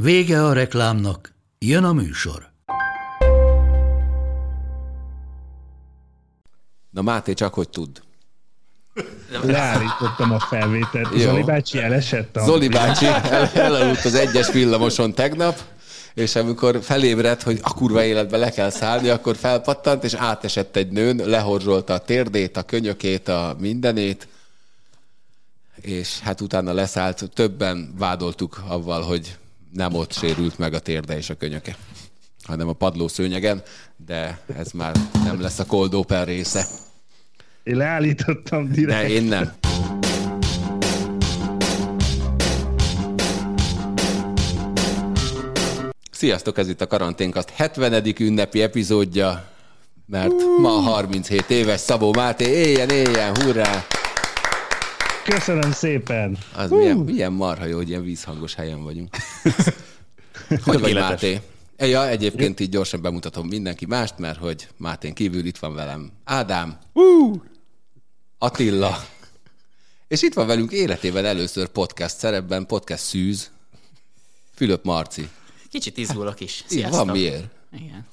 Vége a reklámnak, jön a műsor. Na Máté, csak hogy tud. Leállítottam a felvételt. Jó. Zoli bácsi elesett a... Zoli bácsi el, elaludt az egyes villamoson tegnap, és amikor felébredt, hogy a kurva életbe le kell szállni, akkor felpattant, és átesett egy nőn, lehorzsolta a térdét, a könyökét, a mindenét, és hát utána leszállt. Többen vádoltuk avval, hogy nem ott sérült meg a térde és a könyöke, hanem a padló szőnyegen, de ez már nem lesz a cold open része. Én leállítottam direkt. De én nem. Sziasztok, ez itt a Karanténkast 70. ünnepi epizódja, mert ma 37 éves Szabó Máté, éljen, éljen, hurrá! Köszönöm szépen! Az milyen, milyen marha jó, hogy ilyen vízhangos helyen vagyunk. hogy vagy Máté? Ja, egyébként így gyorsan bemutatom mindenki mást, mert hogy Mátén kívül itt van velem Ádám, uh. Attila, és itt van velünk életében először podcast szerepben, podcast szűz, Fülöp Marci. Kicsit izgulok is. Sziasztok. Van miért? Igen.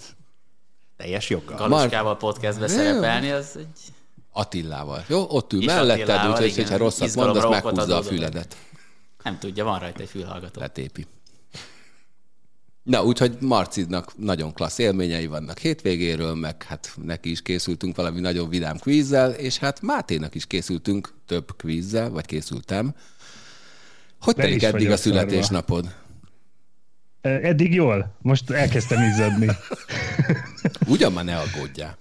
Teljes joggal. Galuskával podcastbe szerepelni, az egy... Attillával. Jó, ott ül melletted, úgyhogy hogyha rosszat mondasz, meghúzza a füledet. Nem tudja, van rajta egy fülhallgató. Letépi. Na, úgyhogy Marcidnak nagyon klassz élményei vannak hétvégéről, meg hát neki is készültünk valami nagyon vidám kvízzel, és hát Máténak is készültünk több kvízzel, vagy készültem. Hogy telik eddig a születésnapod? Eddig jól. Most elkezdtem izzadni. Ugyan már ne aggódjál.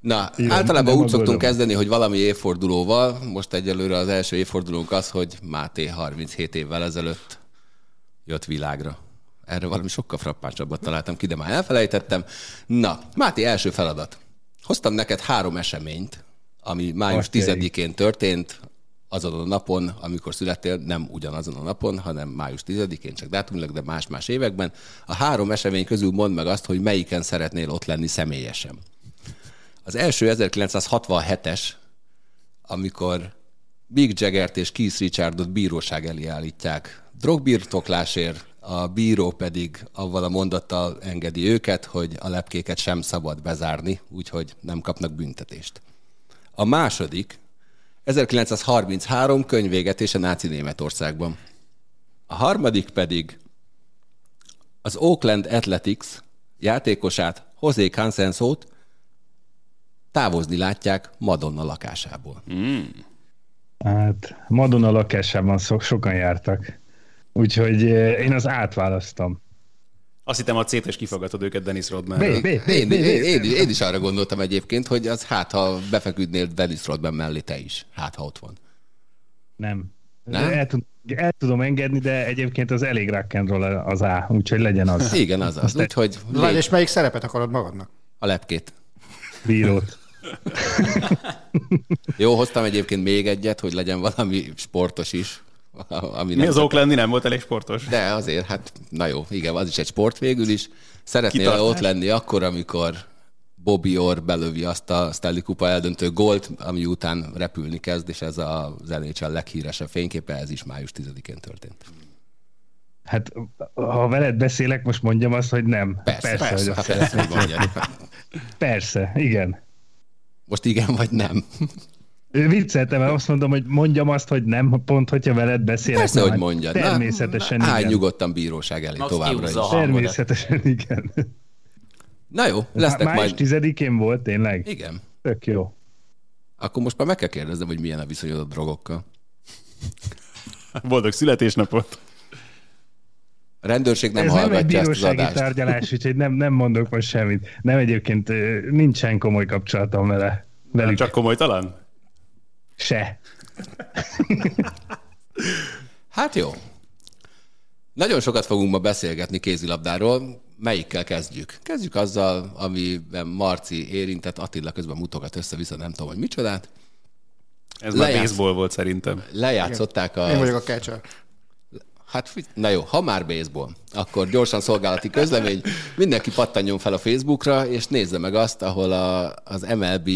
Na, Igen, általában úgy szoktunk kezdeni, hogy valami évfordulóval, most egyelőre az első évfordulónk az, hogy Máté 37 évvel ezelőtt jött világra. Erre valami sokkal frappánsabbat találtam ki, de már elfelejtettem. Na, Máté, első feladat. Hoztam neked három eseményt, ami május 10-én történt, azon a napon, amikor születtél, nem ugyanazon a napon, hanem május 10-én, csak dátumilag, de más-más években. A három esemény közül mondd meg azt, hogy melyiken szeretnél ott lenni személyesen. Az első 1967-es, amikor Big Jaggert és Keith Richardot bíróság elé állítják drogbirtoklásért, a bíró pedig avval a mondattal engedi őket, hogy a lepkéket sem szabad bezárni, úgyhogy nem kapnak büntetést. A második 1933 könyvégetés a náci Németországban. A harmadik pedig az Oakland Athletics játékosát, José Cansensót távozni látják Madonna lakásából. Mm. Hát Madonna lakásában so- sokan jártak. Úgyhogy én az átválasztom. Azt hittem a c kifogatod őket Dennis Rodman. Én, én, én, én, is arra gondoltam egyébként, hogy az hát, ha befeküdnél Dennis Rodman mellé te is. Hát, ha ott van. Nem. Nem? El, tud, el tudom engedni, de egyébként az elég rock and roll az A, úgyhogy legyen az. Igen, az az. Úgyhogy lég... És melyik szerepet akarod magadnak? A lepkét. Bírót. Jó, hoztam egyébként még egyet, hogy legyen valami sportos is. Ami Mi az Oakland nem volt elég sportos? De azért, hát na jó, igen, az is egy sport végül is. Szeretnél Kitartás? ott lenni akkor, amikor Bobby Orr belövi azt a Stanley Kupa eldöntő gólt, ami után repülni kezd, és ez a NHL leghíresebb fényképe, ez is május 10-én történt. Hát, ha veled beszélek, most mondjam azt, hogy nem. Persze, persze, persze, hát persze, persze, igen. Most igen vagy nem? Vicceltem, mert azt mondom, hogy mondjam azt, hogy nem, pont hogyha veled beszélek. Persze, hogy mondjad. Természetesen Na, igen. nyugodtan bíróság elé Max továbbra is. Természetesen igen. Na jó, lesznek Május majd... tizedikén volt tényleg? Igen. Tök jó. Akkor most már meg kell kérdeznem, hogy milyen a viszonyod a drogokkal. Boldog születésnapot! A rendőrség nem Ez hallgatja nem egy bírósági ezt az tárgyalás, úgyhogy nem, nem mondok most semmit. Nem egyébként nincsen komoly kapcsolatom vele. Velük. Nem csak komoly talán? Se. hát jó. Nagyon sokat fogunk ma beszélgetni kézilabdáról. Melyikkel kezdjük? Kezdjük azzal, amiben Marci érintett, Attila közben mutogat össze-vissza, nem tudom, hogy micsodát. Ez már baseball volt szerintem. Lejátszották a... Én vagyok a catcher. Hát, na jó, ha már baseball, akkor gyorsan szolgálati közlemény. Mindenki pattanjon fel a Facebookra, és nézze meg azt, ahol a, az MLB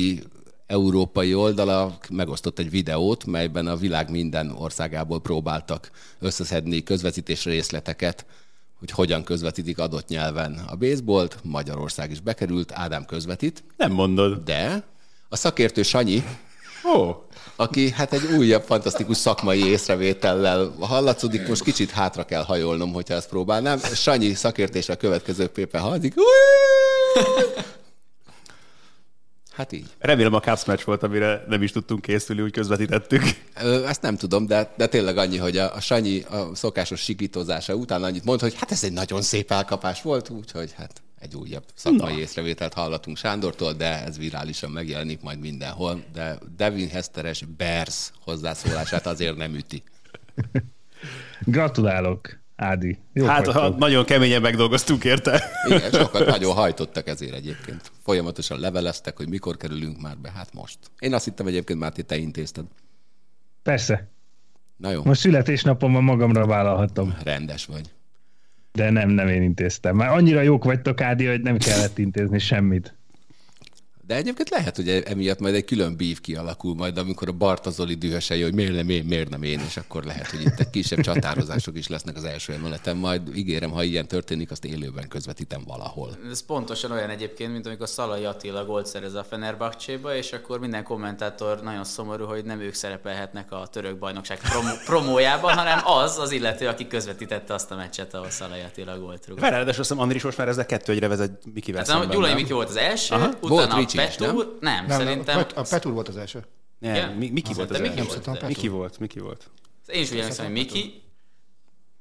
európai oldala megosztott egy videót, melyben a világ minden országából próbáltak összeszedni közvetítés részleteket, hogy hogyan közvetítik adott nyelven a baseballt. Magyarország is bekerült, Ádám közvetít. Nem mondod. De a szakértő Sanyi, Ó, aki hát egy újabb fantasztikus szakmai észrevétellel hallatszódik, most kicsit hátra kell hajolnom, hogyha ezt próbálnám. Sanyi szakértésre a következő pépe halldik. Hát így. remélem a Cubs meccs volt, amire nem is tudtunk készülni, úgy közvetítettük. Ezt nem tudom, de, de tényleg annyi, hogy a, a Sanyi a szokásos sikítozása után annyit mond, hogy hát ez egy nagyon szép elkapás volt, úgyhogy hát egy újabb szakmai Na. észrevételt hallatunk Sándortól, de ez virálisan megjelenik majd mindenhol, de Devin Hesteres Bears hozzászólását azért nem üti. Gratulálok, Ádi. Jó Hát ha nagyon keményen megdolgoztunk érte. Igen, sokat nagyon hajtottak ezért egyébként. Folyamatosan leveleztek, hogy mikor kerülünk már be, hát most. Én azt hittem egyébként, Máté, te intézted. Persze. Na jó, Most születésnapomban magamra vállalhatom. rendes vagy. De nem, nem én intéztem. Már annyira jók vagytok, Ádi, hogy nem kellett intézni semmit. De egyébként lehet, hogy emiatt majd egy külön bív kialakul majd, amikor a Barta Zoli dühösei, hogy miért nem én, miért nem én, és akkor lehet, hogy itt egy kisebb csatározások is lesznek az első emeleten. Majd ígérem, ha ilyen történik, azt élőben közvetítem valahol. Ez pontosan olyan egyébként, mint amikor Szalai Attila gólt szerez a Fenerbahcséba, és akkor minden kommentátor nagyon szomorú, hogy nem ők szerepelhetnek a török bajnokság promo- promójában, hanem az az illető, aki közvetítette azt a meccset, ahol Szalai Attila gólt rúgott. Ráadásul azt hiszem Andris most már ezzel kettő egyre vezet Mikivel Hát szemben, Gyulai? Miki volt az első, Aha. Volt utána a Ricsi is, nem? Petúr, nem, Nem, szerintem... a, Pet, a Petur volt az első. Nem, Igen? Mi- Miki volt az Miki első. volt az Petur. Miki volt, Miki volt. Én is úgy emlékszem, hogy Miki,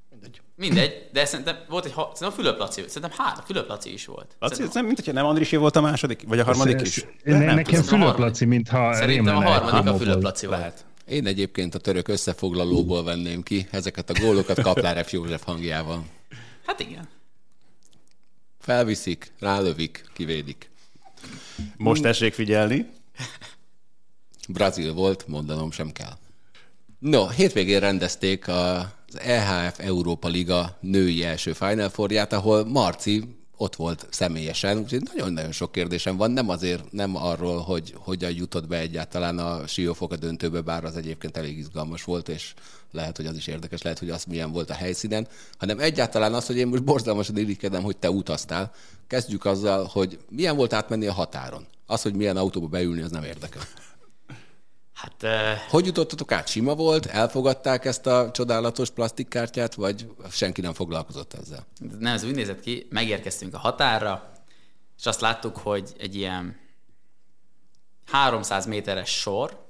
Mindegy. mindegy, de szerintem volt egy, ha- szerintem a Fülöp Laci, szerintem három, Fülöp Laci is volt. Laci, Szerintem- nem, mint hogyha nem Andrisé volt a második, vagy a harmadik is. Ne, Nem nekem a Fülöp. Laci, mintha Szerintem a harmadik a. Fülöp Laci volt. Lehet. Én egyébként a török összefoglalóból venném ki ezeket a gólokat Kaplár F. József hangjával. Hát igen. Felviszik, rálövik, kivédik. Most tessék figyelni. Brazil volt, mondanom sem kell. No, hétvégén rendezték az EHF Európa Liga női első Final Fourját, ahol Marci ott volt személyesen, úgyhogy nagyon-nagyon sok kérdésem van, nem azért, nem arról, hogy hogyan jutott be egyáltalán a Siófoka döntőbe, bár az egyébként elég izgalmas volt, és lehet, hogy az is érdekes, lehet, hogy az milyen volt a helyszínen, hanem egyáltalán az, hogy én most borzalmasan irigykedem, hogy te utaztál. Kezdjük azzal, hogy milyen volt átmenni a határon. Az, hogy milyen autóba beülni, az nem érdekel. Hát Hogy jutottatok át? Sima volt? Elfogadták ezt a csodálatos plastikkártyát, vagy senki nem foglalkozott ezzel? nem, ez úgy nézett ki, megérkeztünk a határra, és azt láttuk, hogy egy ilyen 300 méteres sor,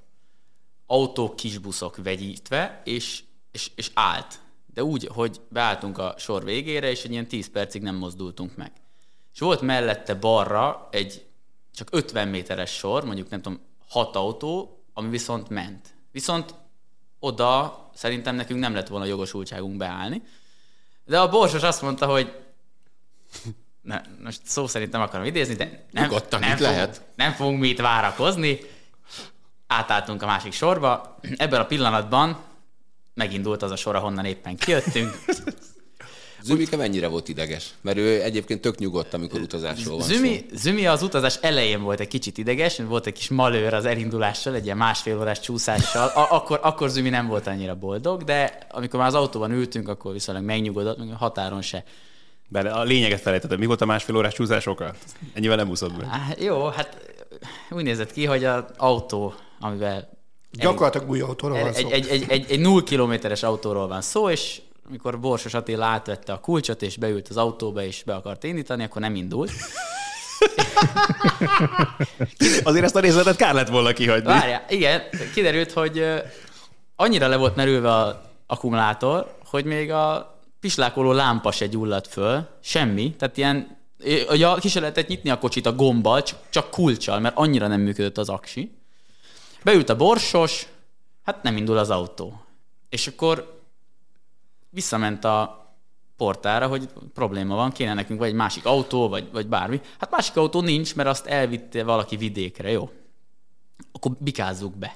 autók, kisbuszok vegyítve, és, és, és állt. De úgy, hogy beálltunk a sor végére, és egy ilyen 10 percig nem mozdultunk meg. És volt mellette balra egy csak 50 méteres sor, mondjuk nem tudom, 6 autó, ami viszont ment. Viszont oda szerintem nekünk nem lett volna jogosultságunk beállni. De a borsos azt mondta, hogy ne, most szó szerint nem akarom idézni, de nem, Nyugodtan, nem, fogunk, lehet. nem fogunk mi itt várakozni. Átálltunk a másik sorba. Ebben a pillanatban megindult az a sor, ahonnan éppen kijöttünk. Zümike mennyire volt ideges? Mert ő egyébként tök nyugodt, amikor utazásról van Zümi, szó. Zümi az utazás elején volt egy kicsit ideges, volt egy kis malőr az elindulással, egy ilyen másfél órás csúszással. A- akkor, akkor Zümi nem volt annyira boldog, de amikor már az autóban ültünk, akkor viszonylag megnyugodott, meg határon se. De a lényeget felejtettem. Mi volt a másfél órás csúszás oka? Ennyivel nem úszott be. Á, jó, hát úgy nézett ki, hogy az autó, amivel Gyakorlatilag új autóról van egy, szó. egy, egy, egy, egy 0 kilométeres autóról van szó, és amikor Borsos Attila átvette a kulcsot, és beült az autóba, és be akart indítani, akkor nem indult. Azért ezt a részletet kár lett volna kihagyni. Várjál, igen, kiderült, hogy annyira le volt merülve az akkumulátor, hogy még a pislákoló lámpa se gyulladt föl, semmi, tehát ilyen, ugye ki se lehetett nyitni a kocsit a gombbal, csak, csak kulcsal, mert annyira nem működött az aksi. Beült a borsos, hát nem indul az autó. És akkor visszament a portára, hogy probléma van, kéne nekünk vagy egy másik autó, vagy, vagy bármi. Hát másik autó nincs, mert azt elvitte valaki vidékre, jó? Akkor bikázzuk be.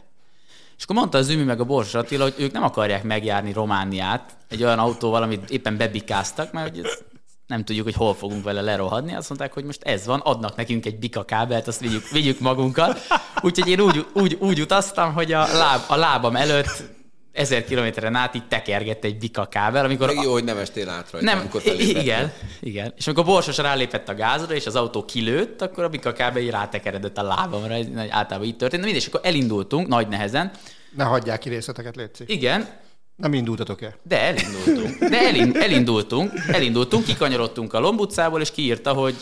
És akkor mondta az Ümi meg a Borsos Attila, hogy ők nem akarják megjárni Romániát egy olyan autóval, amit éppen bebikáztak, mert hogy nem tudjuk, hogy hol fogunk vele lerohadni. Azt mondták, hogy most ez van, adnak nekünk egy bika kábelt, azt vigyük, vigyük magunkkal. Úgyhogy én úgy, úgy, úgy utaztam, hogy a, láb, a lábam előtt ezer kilométeren át így tekergett egy bika kábel, amikor... Meg jó, hogy nem estél át rajta, nem, amikor igen, igen. És amikor Borsos rálépett a gázra, és az autó kilőtt, akkor a bika kábel így rátekeredett a lábamra, ez általában így történt. De mindegy, és akkor elindultunk, nagy nehezen. Ne hagyják ki részleteket, Léci. Igen, Nem indultatok el. de elindultunk. De elind, elindultunk, elindultunk, kikanyarodtunk a Lomb utcából, és kiírta, hogy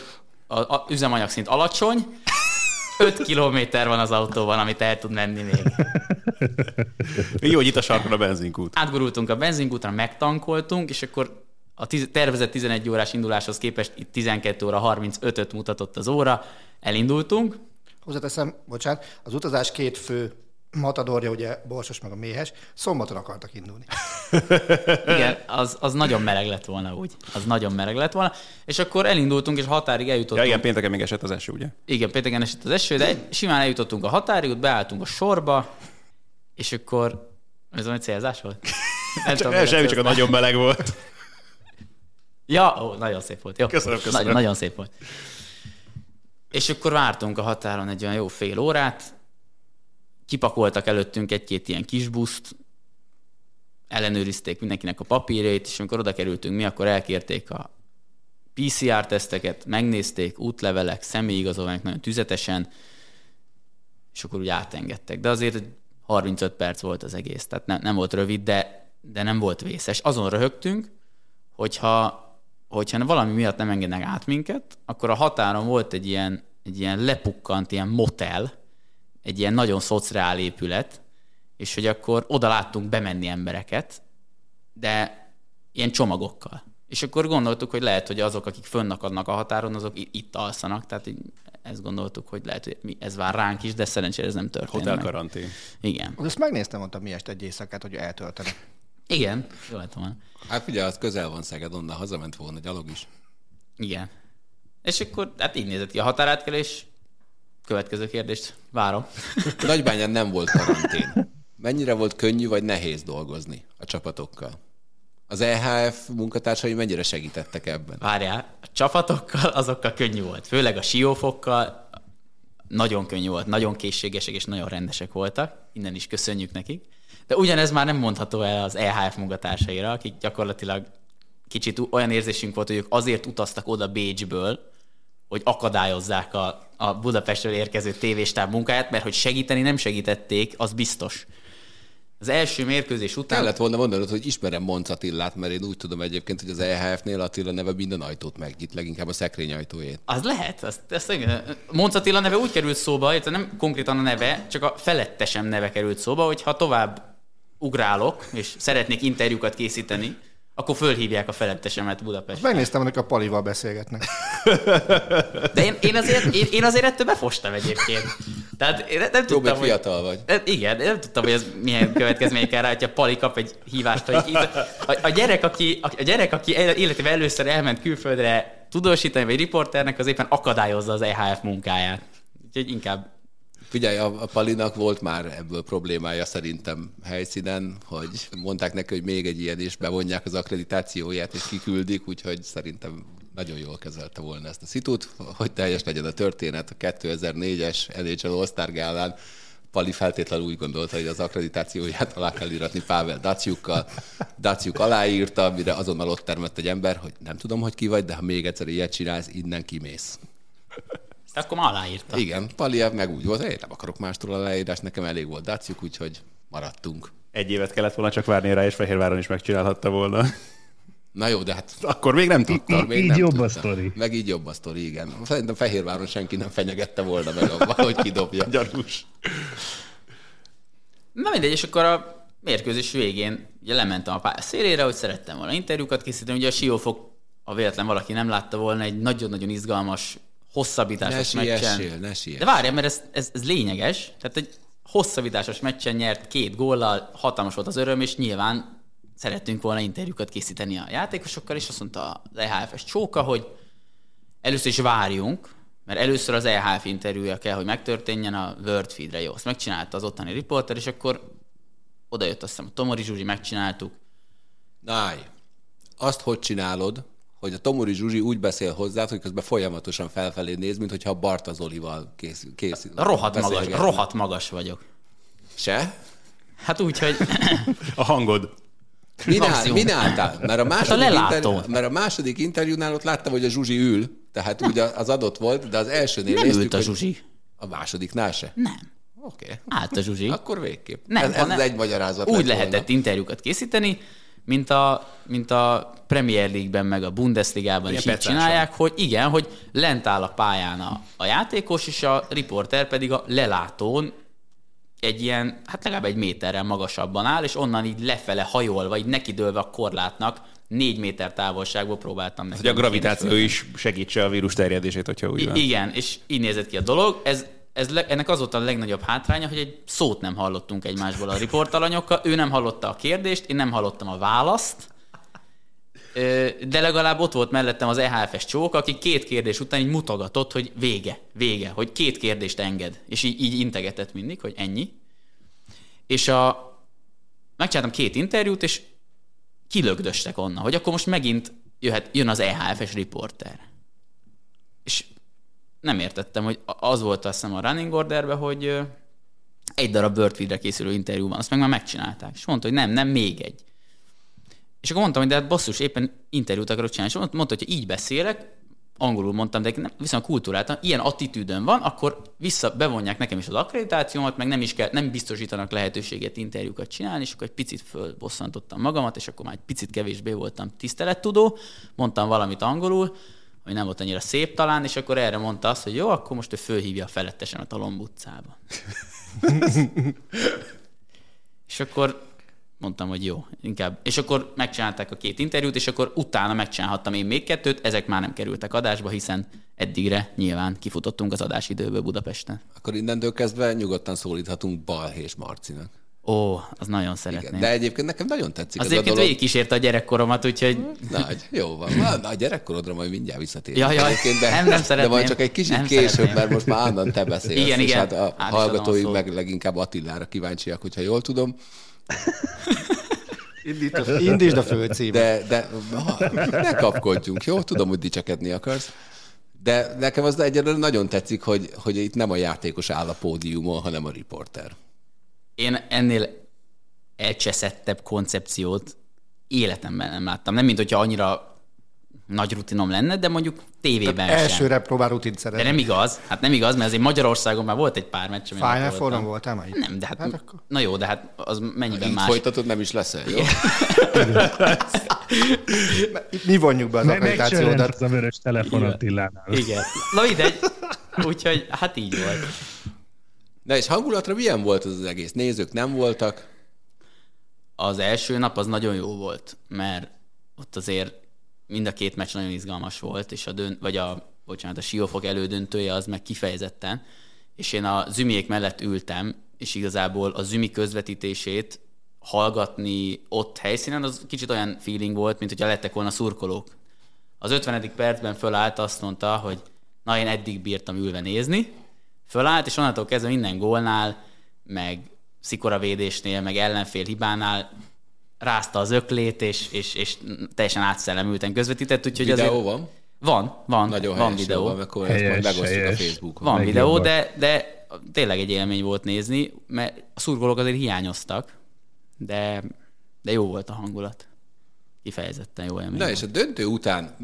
a, a üzemanyag szint alacsony, 5 kilométer van az autóban, amit el tud menni még. Jó, hogy itt a sarkon a benzinkút. Átgurultunk a benzinkútra, megtankoltunk, és akkor a tiz- tervezett 11 órás induláshoz képest itt 12 óra 35-öt mutatott az óra, elindultunk, Hozzáteszem, bocsánat, az utazás két fő matadorja, ugye Borsos meg a Méhes, szombaton akartak indulni. Igen, az, az nagyon meleg lett volna úgy. Az nagyon meleg lett volna. És akkor elindultunk, és határig eljutottunk. Ja, igen, pénteken még esett az eső, ugye? Igen, pénteken esett az eső, de simán eljutottunk a határig, ott beálltunk a sorba, és akkor... Ez valami célzás volt? Nem tudom, Csak, mi semmi, csak a nagyon meleg volt. Ja, ó, nagyon szép volt. Jó. Köszönöm, köszönöm. Nagyon, nagyon szép volt. És akkor vártunk a határon egy olyan jó fél órát, kipakoltak előttünk egy-két ilyen kis buszt, ellenőrizték mindenkinek a papírjait, és amikor oda kerültünk mi, akkor elkérték a PCR-teszteket, megnézték, útlevelek, személyigazolványok nagyon tüzetesen, és akkor úgy átengedtek. De azért 35 perc volt az egész, tehát nem, nem volt rövid, de, de nem volt vészes. Azon röhögtünk, hogyha, hogyha valami miatt nem engednek át minket, akkor a határon volt egy ilyen, egy ilyen lepukkant, ilyen motel, egy ilyen nagyon szociál épület, és hogy akkor oda láttunk bemenni embereket, de ilyen csomagokkal. És akkor gondoltuk, hogy lehet, hogy azok, akik fönnakadnak a határon, azok itt alszanak, tehát így ezt gondoltuk, hogy lehet, hogy mi- ez vár ránk is, de szerencsére ez nem történt Hotel karantén. Igen. Azt megnéztem, mondtam, mi este egy éjszakát, hogy eltöltenek. Igen, jó lett volna. Hát figyelj, az közel van Szeged, onnan hazament volna gyalog is. Igen. És akkor, hát így nézett ki a határátkelés. Következő kérdést várom. Nagybányán nem volt karantén. Mennyire volt könnyű vagy nehéz dolgozni a csapatokkal? Az EHF munkatársai mennyire segítettek ebben? Várjál, a csapatokkal azokkal könnyű volt. Főleg a siófokkal nagyon könnyű volt, nagyon készségesek és nagyon rendesek voltak. Innen is köszönjük nekik. De ugyanez már nem mondható el az EHF munkatársaira, akik gyakorlatilag kicsit olyan érzésünk volt, hogy ők azért utaztak oda Bécsből, hogy akadályozzák a, a Budapestről érkező tévéstáb munkáját, mert hogy segíteni nem segítették, az biztos. Az első mérkőzés után... Kellett volna mondanod, hogy ismerem Monc Attilát, mert én úgy tudom egyébként, hogy az EHF-nél Attila neve minden ajtót megnyit, leginkább a szekrény ajtójét. Az lehet, azt, azt igen. Monc Attila neve úgy került szóba, illetve nem konkrétan a neve, csak a felettesem neve került szóba, hogy ha tovább ugrálok, és szeretnék interjúkat készíteni, akkor fölhívják a felettesemet Budapestre. Megnéztem, hogy a Palival beszélgetnek. De én, én, azért, én, én azért ettől befostam egyébként. Tehát én nem, Jó, tudtam, még hogy... fiatal vagy. Igen, én nem tudtam, hogy ez milyen következményekkel rá, hogyha Pali kap egy hívást, hogy itt, a, a, gyerek, aki, a, a gyerek, aki életében először elment külföldre tudósítani, vagy riporternek, az éppen akadályozza az EHF munkáját. Úgyhogy inkább Figyelj, a, a Palinak volt már ebből problémája szerintem helyszínen, hogy mondták neki, hogy még egy ilyen is bevonják az akkreditációját, és kiküldik, úgyhogy szerintem nagyon jól kezelte volna ezt a szitut, hogy teljes legyen a történet. A 2004-es NHL All-Star gálán Pali feltétlenül úgy gondolta, hogy az akkreditációját alá kell íratni Pável Daciukkal. Daciuk aláírta, mire azonnal ott termett egy ember, hogy nem tudom, hogy ki vagy, de ha még egyszer ilyet csinálsz, innen kimész. De akkor már aláírta. Igen, Pali meg úgy volt, én nem akarok mástól a leírás, nekem elég volt Daciuk, úgyhogy maradtunk. Egy évet kellett volna csak várni rá, és Fehérváron is megcsinálhatta volna. Na jó, de hát Akkor még nem tudtam. Így- még így nem jobb a tudtam. sztori. Meg így jobb a sztori, igen. Szerintem Fehérváron senki nem fenyegette volna meg abban, hogy kidobja. Gyanús. Na mindegy, és akkor a mérkőzés végén ugye lementem a pálya szélére, hogy szerettem volna interjúkat készíteni. Ugye a Siófok, ha véletlen valaki nem látta volna, egy nagyon-nagyon izgalmas, Ne hosszabbításos meccsen. siessél, ne siess. De várjál, mert ez, ez, ez lényeges. Tehát egy hosszabbításos meccsen nyert két góllal, hatalmas volt az öröm, és nyilván szerettünk volna interjúkat készíteni a játékosokkal, és azt mondta az EHF-es csóka, hogy először is várjunk, mert először az EHF interjúja kell, hogy megtörténjen a Wordfeedre. Jó, azt megcsinálta az ottani riporter, és akkor oda jött azt hiszem a Tomori Zsuzsi, megcsináltuk. Náj, azt hogy csinálod, hogy a Tomori Zsuzsi úgy beszél hozzá, hogy közben folyamatosan felfelé néz, mint hogyha Barta Zolival készül. készül rohadt magas, rohadt magas vagyok. Se? Hát úgy, hogy A hangod. Min, áll, Maximum. min álltál? Mert a, második lelátó. interjú, mert a második interjúnál ott láttam, hogy a Zsuzsi ül, tehát úgy az adott volt, de az elsőnél nem néztük, ült a Zsuzsi. A másodiknál se? Nem. Oké. Okay. Állt a Zsuzsi. Akkor végképp. Nem, ez, ez hanem egy magyarázat Úgy lehetett volna. interjúkat készíteni, mint a, mint a Premier League-ben, meg a Bundesligában Ilyen is így csinálják, hogy igen, hogy lent áll a pályán a, a játékos, és a riporter pedig a lelátón egy ilyen, hát legalább egy méterrel magasabban áll, és onnan így lefele hajolva, így nekidőlve a korlátnak, négy méter távolságból próbáltam neki. Hogy a gravitáció is segítse a vírus terjedését, hogyha úgy van. I- igen, és így nézett ki a dolog. Ez, ez le, ennek az volt a legnagyobb hátránya, hogy egy szót nem hallottunk egymásból a riportalanyokkal. Ő nem hallotta a kérdést, én nem hallottam a választ. De legalább ott volt mellettem az EHF-es csók, aki két kérdés után így mutogatott, hogy vége, vége, hogy két kérdést enged. És így, így integetett mindig, hogy ennyi. És a, megcsináltam két interjút, és kilögdöstek onnan, hogy akkor most megint jöhet, jön az EHF-es riporter. És nem értettem, hogy az volt azt hiszem a running orderben, hogy egy darab Birdfeedre készülő interjú van, azt meg már megcsinálták. És mondta, hogy nem, nem, még egy. És akkor mondtam, hogy de hát basszus, éppen interjút akarok csinálni. És mondta, hogy ha így beszélek, angolul mondtam, de nem, viszont kultúráltan, ilyen attitűdön van, akkor vissza bevonják nekem is az akkreditációmat, meg nem is kell, nem biztosítanak lehetőséget interjúkat csinálni, és akkor egy picit fölbosszantottam magamat, és akkor már egy picit kevésbé voltam tisztelettudó, mondtam valamit angolul, hogy nem volt annyira szép talán, és akkor erre mondta azt, hogy jó, akkor most ő fölhívja a felettesemet a Lomb utcába. és akkor mondtam, hogy jó, inkább. És akkor megcsinálták a két interjút, és akkor utána megcsinálhattam én még kettőt, ezek már nem kerültek adásba, hiszen eddigre nyilván kifutottunk az adásidőből Budapesten. Akkor innentől kezdve nyugodtan szólíthatunk Balhés Marcinak. Ó, az nagyon Igen. szeretném. De egyébként nekem nagyon tetszik az ez a dolog. végigkísérte a gyerekkoromat, úgyhogy Nagy, jó van. Na, a gyerekkorodra majd mindjárt visszatérünk. Ja, ja, de, nem, nem De szeretném. majd csak egy kicsit Nem később, szeretném. mert most már állandóan te beszélsz. Igen, igen. hát a Át szót. meg leginkább Attilára kíváncsiak, hogyha jól tudom. Indítsd a főcímet. De, de ha, ne kapkodjunk, jó? Tudom, hogy dicsekedni akarsz. De nekem az egyelőre nagyon tetszik, hogy, hogy itt nem a játékos áll a pódiumon, hanem a riporter. Én ennél elcseszettebb koncepciót életemben nem láttam. Nem, mint hogyha annyira nagy rutinom lenne, de mondjuk tévében sem. Elsőre próbál rutint De szerezni. nem igaz, hát nem igaz, mert azért Magyarországon már volt egy pár meccs, Final voltam. Four-on voltál már? Nem, de hát, Hát akkor- na jó, de hát az mennyiben Így más. folytatod, nem is leszel, jó? Itt mi vonjuk be az Megcsörrent akkreditációdat. az a vörös telefon Attilánál. Igen. Na mindegy. Úgyhogy hát így volt. Na és hangulatra milyen volt az, az egész? Nézők nem voltak? Az első nap az nagyon jó volt, mert ott azért mind a két meccs nagyon izgalmas volt, és a dönt, vagy a, bocsánat, a siófok elődöntője az meg kifejezetten, és én a zümiék mellett ültem, és igazából a zümi közvetítését hallgatni ott helyszínen, az kicsit olyan feeling volt, mint hogyha lettek volna szurkolók. Az 50. percben fölállt, azt mondta, hogy na én eddig bírtam ülve nézni, fölállt, és onnantól kezdve minden gólnál, meg szikoravédésnél, meg ellenfél hibánál rázta az öklét, és, és, és teljesen átszellemülten közvetített, úgyhogy Videó azért... van? Van, van, Nagyon van helyes, videó. Van, akkor ezt majd Helyes, a helyes. Facebookon. Van videó, de, de tényleg egy élmény volt nézni, mert a szurkolók azért hiányoztak, de, de jó volt a hangulat. Kifejezetten jó élmény Na volt. és a döntő után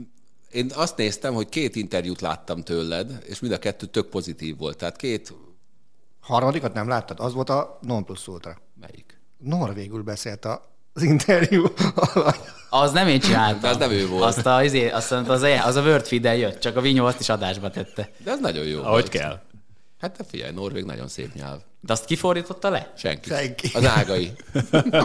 én azt néztem, hogy két interjút láttam tőled, és mind a kettő tök pozitív volt. Tehát két... Harmadikat nem láttad? Az volt a non plus ultra. Melyik? Norvégul beszélt a, az interjú alany. Az nem én csináltam. De az nem ő volt. Azt a, izé, azt az, az, az a Wordfeed-el jött, csak a Vinyó azt is adásba tette. De ez nagyon jó Ahogy volt. kell. Hát te figyelj, Norvég nagyon szép nyelv. De azt kifordította le? Senki. Senki. Az ágai.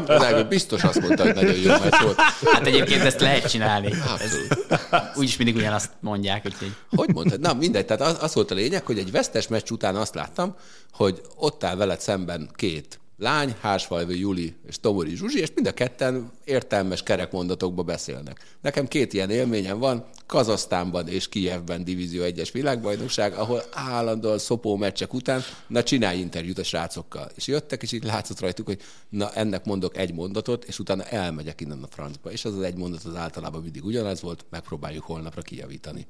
Az ágai biztos azt mondta, hogy nagyon jó meccs volt. Hát egyébként ezt lehet csinálni. Ez, Abszolút. úgyis mindig ugyanazt mondják, úgyhogy Hogy mondtad? Na mindegy, tehát az, az volt a lényeg, hogy egy vesztes meccs után azt láttam, hogy ott áll veled szemben két lány, Hársfalvő Juli és Tomori Zsuzsi, és mind a ketten értelmes kerekmondatokba beszélnek. Nekem két ilyen élményem van, Kazasztánban és Kijevben Divízió 1-es világbajnokság, ahol állandóan szopó meccsek után, na csinálj interjút a srácokkal. És jöttek, és így látszott rajtuk, hogy na ennek mondok egy mondatot, és utána elmegyek innen a francba. És az az egy mondat az általában mindig ugyanaz volt, megpróbáljuk holnapra kijavítani.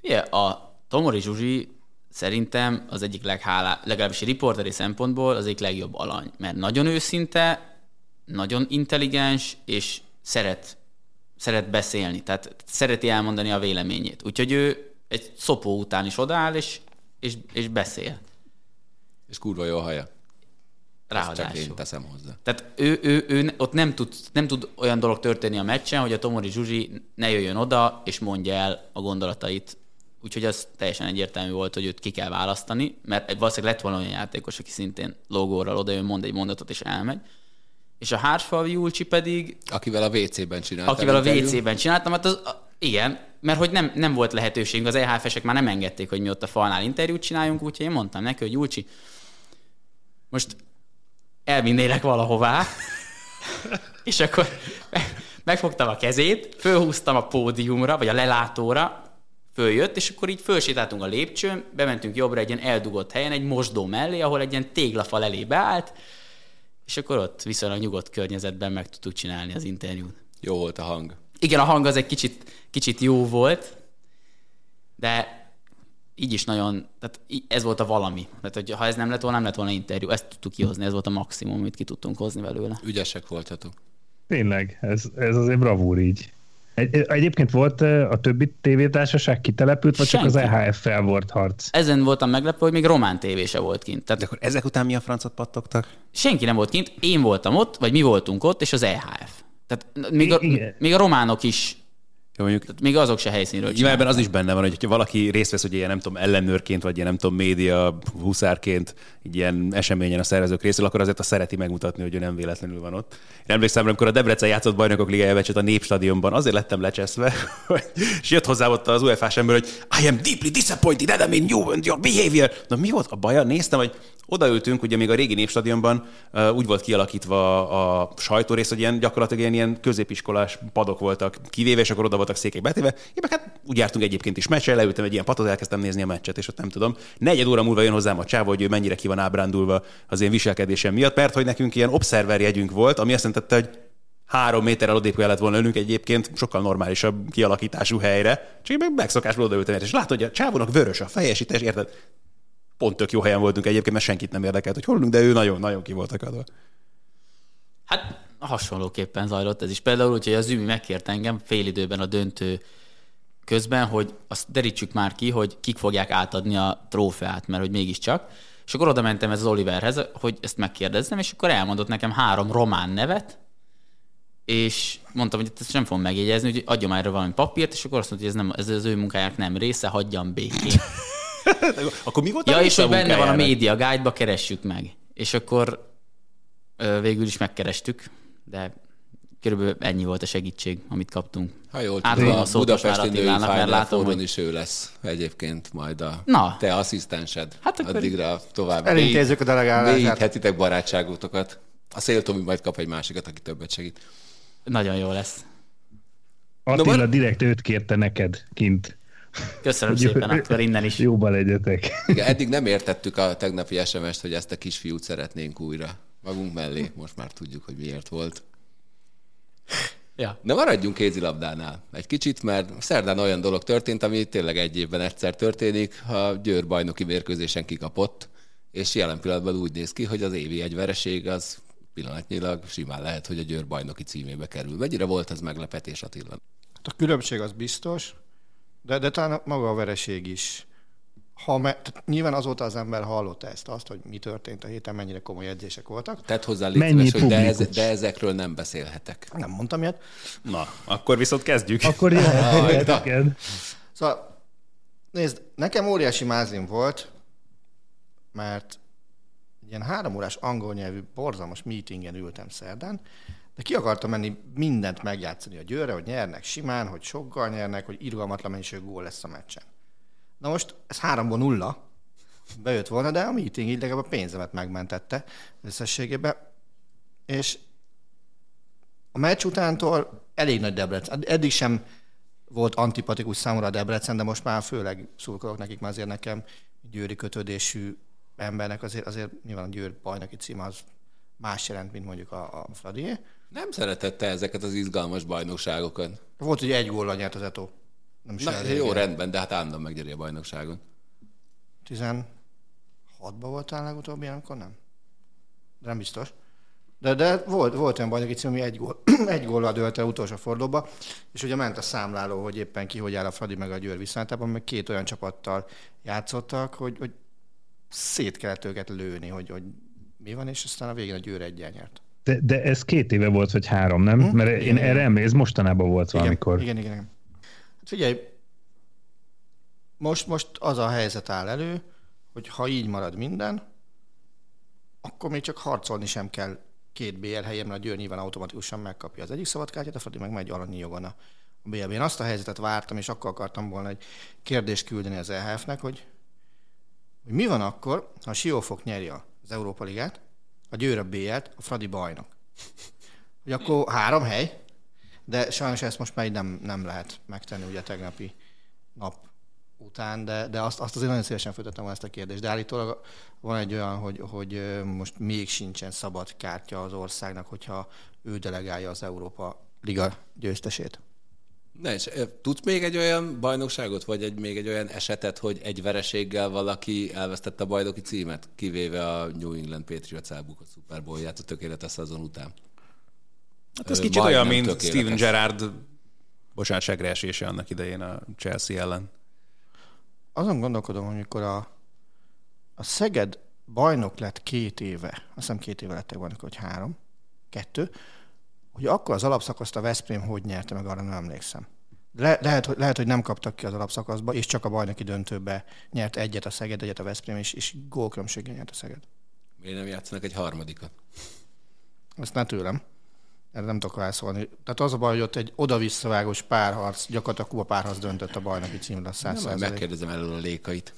Igen, a Tomori Zsuzsi szerintem az egyik leghálá, legalábbis riporteri szempontból az egyik legjobb alany, mert nagyon őszinte, nagyon intelligens, és szeret, szeret beszélni, tehát szereti elmondani a véleményét. Úgyhogy ő egy szopó után is odáll, és, és, és beszél. És kurva jó a haja. Ezt Ráadásul. csak én teszem hozzá. Tehát ő, ő, ő ott nem tud, nem tud olyan dolog történni a meccsen, hogy a Tomori Zsuzsi ne jöjjön oda, és mondja el a gondolatait. Úgyhogy az teljesen egyértelmű volt, hogy őt ki kell választani, mert valószínűleg lett volna olyan játékos, aki szintén logóral oda jön, mond egy mondatot, és elmegy. És a Hársfalvi Julcsi pedig, Akivel a WC-ben csináltam. akivel a. WC-ben csináltam, hát az, a- igen, mert hogy nem, nem volt lehetőségünk, az EHF-esek már nem engedték, hogy mi ott a falnál interjút csináljunk, úgyhogy én mondtam neki, hogy Julcsi, most elvinnélek valahová, és akkor megfogtam a kezét, fölhúztam a pódiumra, vagy a lelátóra, följött, és akkor így fölsétáltunk a lépcsőn, bementünk jobbra egy ilyen eldugott helyen, egy mosdó mellé, ahol egy ilyen téglafal elé beállt, és akkor ott viszonylag nyugodt környezetben meg tudtuk csinálni az interjút. Jó volt a hang. Igen, a hang az egy kicsit, kicsit jó volt, de így is nagyon, tehát ez volt a valami. Tehát, hogy ha ez nem lett volna, nem lett volna interjú. Ezt tudtuk kihozni, ez volt a maximum, amit ki tudtunk hozni belőle. Ügyesek voltatok. Tényleg, ez, ez azért bravúr így. Egy, egyébként volt a többi tévétársaság kitelepült, vagy csak az Senki. EHF-fel volt harc? Ezen voltam meglepő, hogy még román tévése volt kint. Tehát De akkor ezek után mi a francot pattogtak? senki nem volt kint, én voltam ott, vagy mi voltunk ott, és az EHF. Tehát még a, Igen. még a románok is, Jó, mondjuk tehát még azok se helyszínről Nyilván ebben az is benne van, hogy ha valaki részt vesz, hogy ilyen nem tudom, ellenőrként, vagy ilyen nem tudom, média huszárként egy ilyen eseményen a szervezők részéről, akkor azért azt szereti megmutatni, hogy ő nem véletlenül van ott. Én emlékszem, amikor a Debrecen játszott bajnokok ligája meccset a Népstadionban, azért lettem lecseszve, hogy, és jött hozzá ott az UEFA-s ember, hogy I am deeply disappointed, Adam, in you and your behavior. Na mi volt a baja? Néztem, hogy odaültünk, ugye még a régi Népstadionban úgy volt kialakítva a sajtórész, hogy ilyen gyakorlatilag ilyen, ilyen középiskolás padok voltak kivéve, és akkor oda voltak székek betéve. Én meg hát úgy jártunk egyébként is meccsre, leültem egy ilyen padot, elkezdtem nézni a meccset, és ott nem tudom. Negyed óra múlva jön hozzám a csávó, hogy ő mennyire ki van ábrándulva az én viselkedésem miatt, mert hogy nekünk ilyen observer jegyünk volt, ami azt jelentette, hogy három méterrel odébb kellett volna ülnünk egyébként sokkal normálisabb kialakítású helyre, csak én meg megszokásból odaültem, és látod, hogy a csávónak vörös a feje, és itt, és érted, pont tök jó helyen voltunk egyébként, mert senkit nem érdekelt, hogy hol ülünk, de ő nagyon-nagyon ki volt akadva. Hát hasonlóképpen zajlott ez is. Például úgy, hogy az Zümi megkért engem fél időben a döntő közben, hogy azt derítsük már ki, hogy kik fogják átadni a trófeát, mert hogy mégiscsak. És akkor oda mentem ez az Oliverhez, hogy ezt megkérdezzem, és akkor elmondott nekem három román nevet, és mondtam, hogy ezt nem fogom megjegyezni, hogy adja már erre valami papírt, és akkor azt mondta, hogy ez, nem, ez az ő munkájának nem része, hagyjam békén. Akkor mi volt a Ja, és hogy benne van a média guide-ba, keressük meg. És akkor ö, végül is megkerestük, de körülbelül ennyi volt a segítség, amit kaptunk. Ha jól tudom, a Budapesti női mert látom, hogy- is ő lesz egyébként majd a Na. te asszisztensed. Hát akkor- Addigra tovább. Elintézzük a delegálását. Védhetitek barátságotokat. A Széltomi majd kap egy másikat, aki többet segít. Nagyon jó lesz. Attila van- direkt őt kérte neked kint. Köszönöm Hogy szépen, akkor innen is. Jóban legyetek. Igen, eddig nem értettük a tegnapi SMS-t, hogy ezt a kisfiút szeretnénk újra magunk mellé. Most már tudjuk, hogy miért volt. Ja. De maradjunk kézilabdánál egy kicsit, mert szerdán olyan dolog történt, ami tényleg egy évben egyszer történik. A Győr bajnoki mérkőzésen kikapott, és jelen pillanatban úgy néz ki, hogy az évi egy vereség az pillanatnyilag simán lehet, hogy a Győr bajnoki címébe kerül. Mennyire volt ez meglepetés Attila? Hát a különbség az biztos, de, de talán maga a vereség is. Ha me, tehát nyilván azóta az ember hallotta ezt, azt, hogy mi történt a héten, mennyire komoly edzések voltak. Tedd hozzá, légy Mennyi szíves, hogy de, ez, de ezekről nem beszélhetek. Nem mondtam ilyet. Na, akkor viszont kezdjük. Akkor jöhet. Szóval, nézd, nekem óriási mázim volt, mert ilyen három órás angol nyelvű borzalmas meetingen ültem szerdán, de ki akartam menni mindent megjátszani a győre, hogy nyernek simán, hogy sokkal nyernek, hogy irgalmatlan mennyiségű gól lesz a meccsen. Na most ez háromból nulla, bejött volna, de a meeting így legalább a pénzemet megmentette összességében. És a meccs utántól elég nagy Debrecen. Eddig sem volt antipatikus számomra a Debrecen, de most már főleg szurkolok nekik, mert azért nekem győri kötődésű embernek azért, azért nyilván a Győr bajnoki cím az más jelent, mint mondjuk a, a Fradié. Nem szeretette ezeket az izgalmas bajnokságokat. Volt, hogy egy góllal nyert az Eto. Nem Na, jó, rendben, de hát állandóan meggyeri a bajnokságon. 16-ban voltál legutóbb amikor nem? De nem biztos. De, de volt, volt olyan bajnoki cím, ami egy, gól, egy góllal dölt el utolsó fordulóba, és ugye ment a számláló, hogy éppen ki hogy áll a Fradi meg a Győr viszonylatában, meg két olyan csapattal játszottak, hogy, hogy szét kellett őket lőni, hogy, hogy mi van, és aztán a végén a Győr egyen nyert. De, de ez két éve volt, vagy három, nem? Hm? Mert én igen. erre emléksz, mostanában volt igen, valamikor. Igen, igen, igen. Hát figyelj, most, most az a helyzet áll elő, hogy ha így marad minden, akkor még csak harcolni sem kell két BL helyen, mert a Győr nyilván automatikusan megkapja az egyik szabadkártyát, a Fradi meg megy alanyi jogon a BL-b. Én azt a helyzetet vártam, és akkor akartam volna egy kérdést küldeni az EHF-nek, hogy, hogy mi van akkor, ha Siófok nyeri az Európa Ligát, a Győr a BL-t, a Fradi bajnok. Hogy akkor három hely, de sajnos ezt most már nem, nem lehet megtenni ugye tegnapi nap után, de, de azt, azt azért nagyon szívesen folytattam ezt a kérdést. De állítólag van egy olyan, hogy, hogy most még sincsen szabad kártya az országnak, hogyha ő delegálja az Európa Liga győztesét. Ne, és tudsz még egy olyan bajnokságot, vagy egy, még egy olyan esetet, hogy egy vereséggel valaki elvesztette a bajnoki címet, kivéve a New England Patriots elbukott Super Bowl-ját a tökéletes szezon után? Hát ez kicsit olyan, mint tökéletes. Steven Gerrard bocsánat, segreesése annak idején a Chelsea ellen. Azon gondolkodom, hogy amikor a, a Szeged bajnok lett két éve, azt hiszem két éve lettek bajnok, hogy három, kettő, hogy akkor az alapszakaszt a Veszprém hogy nyerte meg, arra nem emlékszem. Le, lehet, hogy, lehet, hogy nem kaptak ki az alapszakaszba, és csak a bajnoki döntőbe nyert egyet a Szeged, egyet a Veszprém, és, és gólkülönbséggel nyert a Szeged. Miért nem játszanak egy harmadikat? Ezt ne tőlem. Erre nem tudok rászólni. Tehát az a baj, hogy ott egy oda-visszavágós párharc, gyakorlatilag kuba párharc döntött a bajnoki címre a száz Megkérdezem elől a lékait.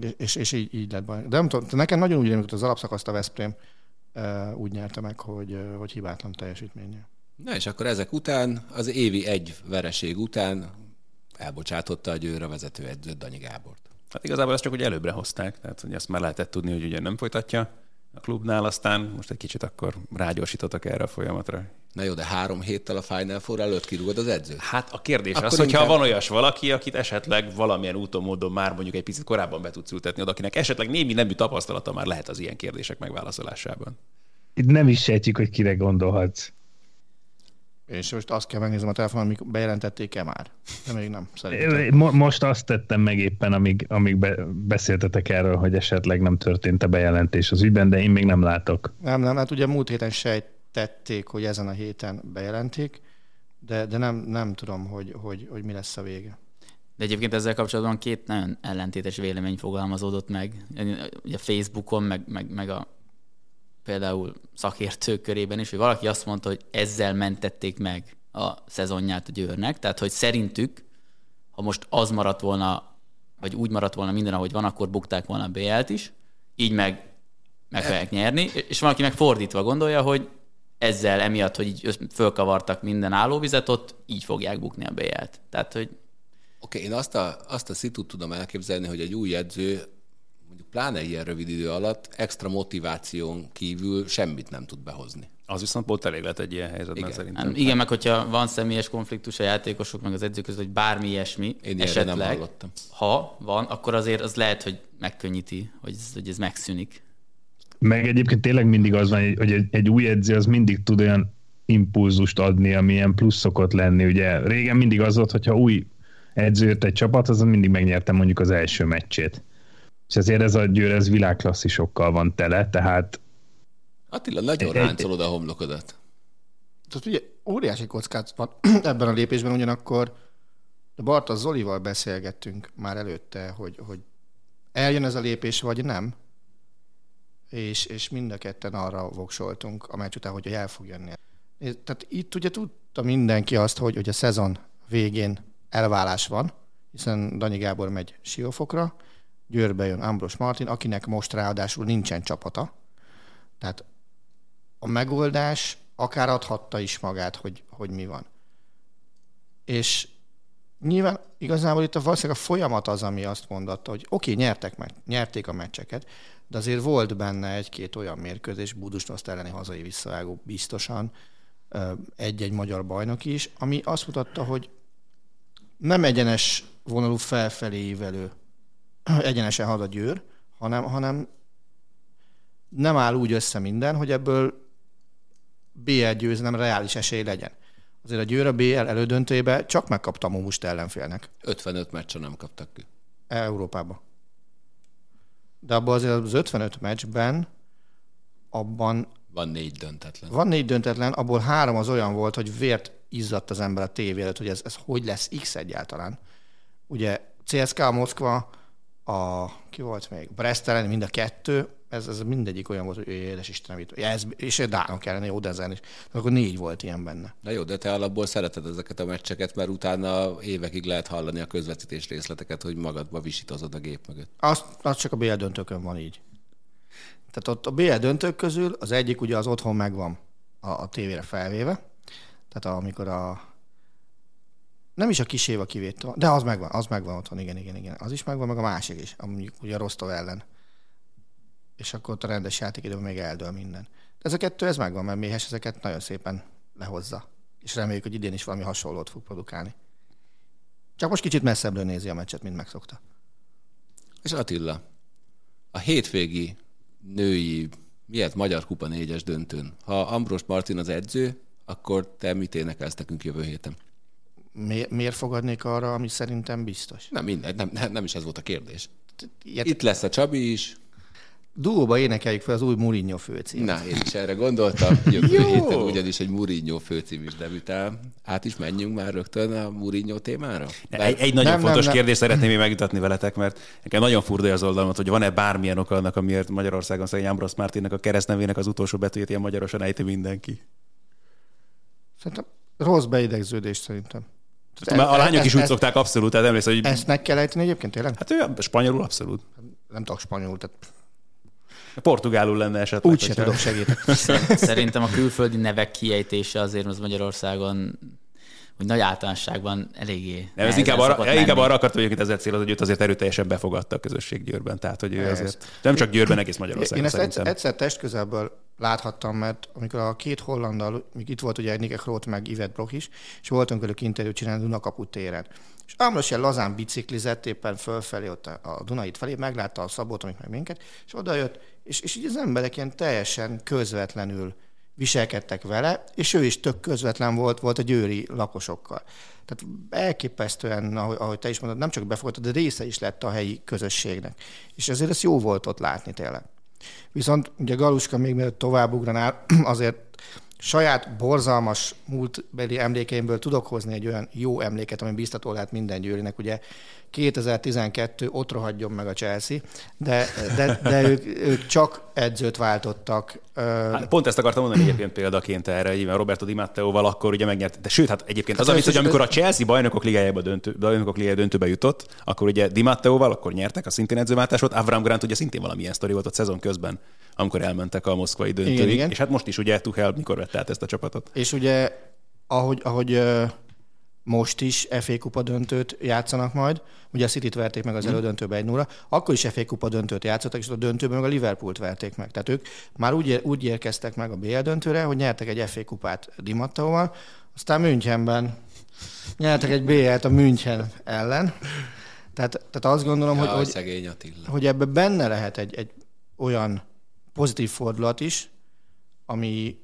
És, és, és így, így lett baj. De nem tudom, nekem nagyon úgy rémült, az alapszakaszt a Veszprém úgy nyerte meg, hogy, hogy hibátlan teljesítménye. Na és akkor ezek után, az évi egy vereség után elbocsátotta a győr a vezető edzőt, Danyi Gábort. Hát igazából ezt csak úgy előbbre hozták, tehát hogy ezt már lehetett tudni, hogy ugye nem folytatja a klubnál, aztán most egy kicsit akkor rágyorsítottak erre a folyamatra. Na jó, de három héttel a Final Four előtt kirúgod az edzőt? Hát a kérdés akkor az, inkább... hogyha van olyas valaki, akit esetleg valamilyen úton, módon már mondjuk egy picit korábban be tudsz ültetni, oda, akinek esetleg némi nemű tapasztalata már lehet az ilyen kérdések megválaszolásában. Itt nem is sejtjük, hogy kire gondolhatsz. És most azt kell megnézem a telefonon, amik bejelentették-e már. De még nem, szerintem. Most azt tettem meg éppen, amíg, amíg be, beszéltetek erről, hogy esetleg nem történt a bejelentés az ügyben, de én még nem látok. Nem, nem, hát ugye múlt héten sejtették, hogy ezen a héten bejelentik, de, de nem, nem tudom, hogy, hogy, hogy mi lesz a vége. De egyébként ezzel kapcsolatban két nagyon ellentétes vélemény fogalmazódott meg. Ugye Facebookon, meg, meg, meg a például szakértők körében is, hogy valaki azt mondta, hogy ezzel mentették meg a szezonját a Győrnek, tehát hogy szerintük, ha most az maradt volna, vagy úgy maradt volna minden, ahogy van, akkor bukták volna a BL-t is, így meg meg fogják nyerni, és van, aki meg fordítva gondolja, hogy ezzel emiatt, hogy így fölkavartak minden állóvizet, ott így fogják bukni a BL-t. Tehát, hogy Oké, okay, én azt a, azt a szitut tudom elképzelni, hogy egy új edző pláne ilyen rövid idő alatt extra motiváción kívül semmit nem tud behozni. Az viszont pont elég lett egy ilyen helyzetben igen. szerintem. Nem, igen, meg hogyha van személyes konfliktus a játékosok, meg az edzők között, hogy bármi ilyesmi, Én esetleg, nem hallottam. ha van, akkor azért az lehet, hogy megkönnyíti, hogy ez, hogy ez megszűnik. Meg egyébként tényleg mindig az van, hogy egy, egy új edző az mindig tud olyan impulzust adni, ami ilyen plusz szokott lenni. Ugye régen mindig az volt, hogyha új edző jött egy csapat, azon mindig megnyerte mondjuk az első meccsét és ezért ez a győr, ez világklasszisokkal van tele, tehát... Attila, nagyon ráncolod a homlokodat. Tehát ugye óriási kockát van ebben a lépésben, ugyanakkor de Barta Zolival beszélgettünk már előtte, hogy, hogy eljön ez a lépés, vagy nem, és, és mind a ketten arra voksoltunk a meccs után, hogy el fog jönni. Tehát itt ugye tudta mindenki azt, hogy, hogy a szezon végén elválás van, hiszen Danyi Gábor megy Siófokra, Győrbe jön Ambros Martin, akinek most ráadásul nincsen csapata. Tehát a megoldás akár adhatta is magát, hogy, hogy mi van. És nyilván igazából itt a, valószínűleg a folyamat az, ami azt mondatta, hogy oké, okay, nyertek meg, nyerték a meccseket, de azért volt benne egy-két olyan mérkőzés, Budusnoszt elleni hazai visszavágó biztosan, egy-egy magyar bajnok is, ami azt mutatta, hogy nem egyenes vonalú felfelé ívelő, egyenesen had a győr, hanem, hanem nem áll úgy össze minden, hogy ebből BL győzelem reális esély legyen. Azért a Győr a BL elődöntőjébe csak megkapta a Mumust ellenfélnek. 55 meccsen nem kaptak ki. Európába. De abban azért az 55 meccsben abban van négy döntetlen. Van négy döntetlen, abból három az olyan volt, hogy vért izzadt az ember a tévé előtt, hogy ez, ez hogy lesz X egyáltalán. Ugye CSKA Moszkva, a, ki volt még, Brest mind a kettő, ez, ez mindegyik olyan volt, hogy édes Istenem, ez, és dánok ellen, jó, de ezen is. Akkor négy volt ilyen benne. Na jó, de te alapból szereted ezeket a meccseket, mert utána évekig lehet hallani a közvetítés részleteket, hogy magadba visítozod a gép mögött. Azt, az csak a BL döntőkön van így. Tehát ott a BL döntők közül az egyik ugye az otthon megvan a, a tévére felvéve, tehát amikor a nem is a kis éva kivétel, de az megvan, az megvan otthon, igen, igen, igen. Az is megvan, meg a másik is, ami ugye a Rostov ellen. És akkor ott a rendes játékidőben még eldől minden. De ez a kettő, ez megvan, mert Méhes ezeket nagyon szépen lehozza. És reméljük, hogy idén is valami hasonlót fog produkálni. Csak most kicsit messzebbről nézi a meccset, mint megszokta. És Attila, a hétvégi női, miért Magyar Kupa négyes döntőn. Ha Ambros Martin az edző, akkor te mit énekelsz nekünk jövő héten? Mi, miért fogadnék arra, ami szerintem biztos? Nem, mindegy, nem, nem, nem is ez volt a kérdés. Ilyet... Itt lesz a Csabi is, Duóba énekeljük fel az új Mourinho főcímet. Na, én is erre gondoltam. Jövő héten ugyanis egy Mourinho főcím is debütál. Át is menjünk már rögtön a Mourinho témára? Bár... Egy, egy nagyon nem, fontos nem, kérdést nem. szeretném még megmutatni veletek, mert nekem nagyon furdalja az oldalamat, hogy van-e bármilyen ok annak, amiért Magyarországon szegény Ambros Mártinnak a keresztnevének az utolsó betűjét ilyen magyarosan ejti mindenki. Szerintem rossz beidegződés szerintem. Tehát a lányok is úgy szokták abszolút, tehát emlékszel, hogy... Ezt meg kell ejteni egyébként tényleg? Hát ő spanyolul abszolút. Nem tudok spanyolul, tehát Portugálul lenne esetleg. Úgy se tudok segíteni. Szerintem a külföldi nevek kiejtése azért az Magyarországon hogy nagy általánosságban eléggé. Nem, ez inkább arra, inkább arra akart, hogy ezzel céloz, hogy őt azért erőteljesen befogadta a közösség Győrben. Tehát, hogy ő azért nem csak Győrben, egész Magyarországon. Én ezt szerintem. egyszer testközelből láthattam, mert amikor a két hollandal, még itt volt ugye Nike Kroot meg Yvette Brock is, és voltunk velük interjút csinálni Dunakaput téren. És Ámlos ilyen lazán biciklizett éppen fölfelé, ott a Dunait felé, meglátta a Szabót, amit meg minket, és oda jött, és, és így az emberek ilyen teljesen közvetlenül viselkedtek vele, és ő is tök közvetlen volt, volt a győri lakosokkal. Tehát elképesztően, ahogy, ahogy te is mondod, nem csak befogadta, de része is lett a helyi közösségnek. És ezért ez jó volt ott látni tényleg. Viszont ugye Galuska még mielőtt tovább ugranál, azért saját borzalmas múltbeli emlékeimből tudok hozni egy olyan jó emléket, ami biztató lehet minden győrinek. Ugye 2012 ott rohadjon meg a Chelsea, de, de, de ők, ők csak edzőt váltottak. Hát pont ezt akartam mondani egyébként példaként erre, így Roberto Di Matteóval akkor ugye megnyert. De sőt, hát egyébként az, amit, hogy amikor a Chelsea bajnokok ligájába döntő, bajnokok ligájába döntőbe jutott, akkor ugye Di Matteóval akkor nyertek a szintén edzőváltásot, Avram Grant ugye szintén valamilyen sztori volt a szezon közben, amikor elmentek a moszkvai döntőig. Igen, igen. És hát most is ugye Tuchel mikor vette át ezt a csapatot. És ugye ahogy, ahogy most is FA Kupa döntőt játszanak majd. Ugye a City-t verték meg az hmm. elődöntőbe egy 0 akkor is FA Kupa döntőt játszottak, és a döntőben meg a Liverpoolt verték meg. Tehát ők már úgy, úgy érkeztek meg a BL döntőre, hogy nyertek egy FA Kupát Dimattóval, aztán Münchenben nyertek egy BL-t a München ellen. Tehát, tehát azt gondolom, ja, hogy, hogy, hogy ebbe benne lehet egy, egy olyan pozitív fordulat is, ami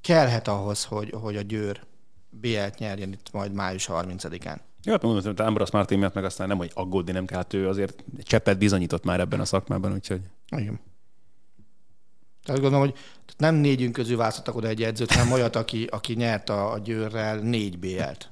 kellhet ahhoz, hogy, hogy a Győr BL-t nyerjen itt majd május 30-án. Jó, hát mondom, hogy Ambros Martin miatt meg aztán nem, hogy aggódni nem kell, hát ő azért cseppet bizonyított már ebben a szakmában, úgyhogy... Igen. Tehát gondolom, hogy nem négyünk közül választottak oda egy edzőt, hanem olyat, aki, aki nyert a, a győrrel négy BL-t.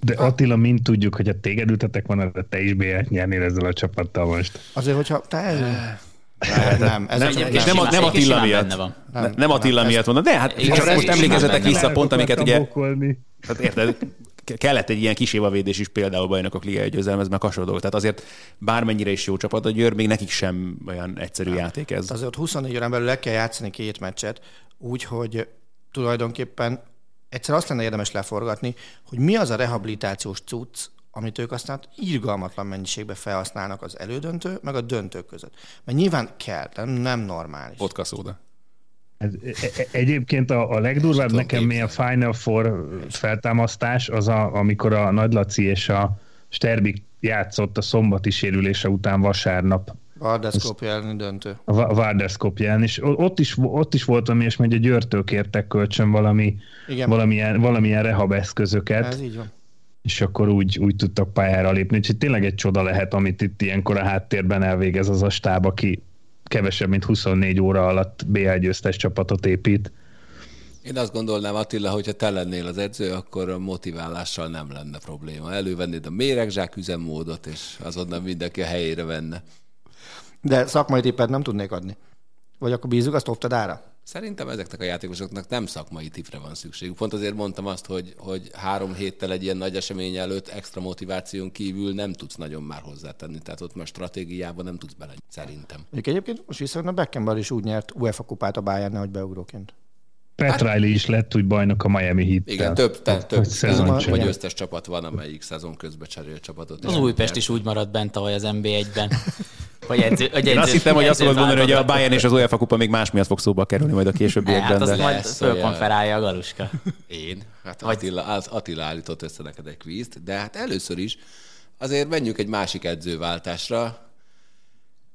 De Attila, mind tudjuk, hogy a téged ültetek van, de te is BL-t nyernél ezzel a csapattal most. Azért, hogyha te... Nem, nem, ez nem, és nem, nem Attila miatt. Nem, nem Attila miatt mondom, de hát csak most emlékezetek vissza pont, amiket ugye... Hát érted, kellett egy ilyen kis évavédés is például bajnokok liga győzelmez, meg hasonló dolog. Tehát azért bármennyire is jó csapat a Győr, még nekik sem olyan egyszerű nem. játék ez. Azért ott 24 órán belül le kell játszani két meccset, úgyhogy tulajdonképpen egyszer azt lenne érdemes leforgatni, hogy mi az a rehabilitációs cucc, amit ők aztán írgalmatlan mennyiségbe felhasználnak az elődöntő, meg a döntő között. Mert nyilván kell, nem, nem normális. Vodka szóda. Ez, e, e, egyébként a, a legdurvább nekem mi a Final Four feltámasztás, az a, amikor a Nagy Laci és a Sterbik játszott a szombati sérülése után vasárnap. Vardeszkopja elleni döntő. A Vardeszkopja ellen, és ott is, ott is volt, ami, és hogy a Győrtől kértek kölcsön valami, Igen. valamilyen, valamilyen rehab eszközöket. Ez így van és akkor úgy, úgy tudtak pályára lépni. Úgyhogy tényleg egy csoda lehet, amit itt ilyenkor a háttérben elvégez az a stáb, aki kevesebb, mint 24 óra alatt BL győztes csapatot épít. Én azt gondolnám, Attila, hogyha te lennél az edző, akkor a motiválással nem lenne probléma. Elővennéd a méregzsák üzemmódot, és azonnal mindenki a helyére venne. De szakmai tippet nem tudnék adni. Vagy akkor bízunk azt Oftadára? Szerintem ezeknek a játékosoknak nem szakmai tipre van szükségük. Pont azért mondtam azt, hogy, hogy három héttel egy ilyen nagy esemény előtt extra motiváción kívül nem tudsz nagyon már hozzátenni. Tehát ott már stratégiában nem tudsz bele, szerintem. Egyébként most viszont a Beckenbauer is úgy nyert UEFA kupát a Bayern, hogy beugróként. Pat hát, Riley is lett úgy bajnok a Miami heat Igen, több, te, több szezon, vagy összes csapat van, amelyik szezon közben cserél csapatot. Az Újpest is úgy maradt bent tavaly az NB1-ben. Vagy edző, vagy Én azt hittem, hogy azt fogod mondani, hogy a Bayern és az UEFA kupa még más miatt fog szóba kerülni majd a későbbiekben. Hát azt majd fölkonferálja a Galuska. Én? Hát Attila, az Attila állított össze neked egy kvízt, de hát először is azért menjünk egy másik edzőváltásra.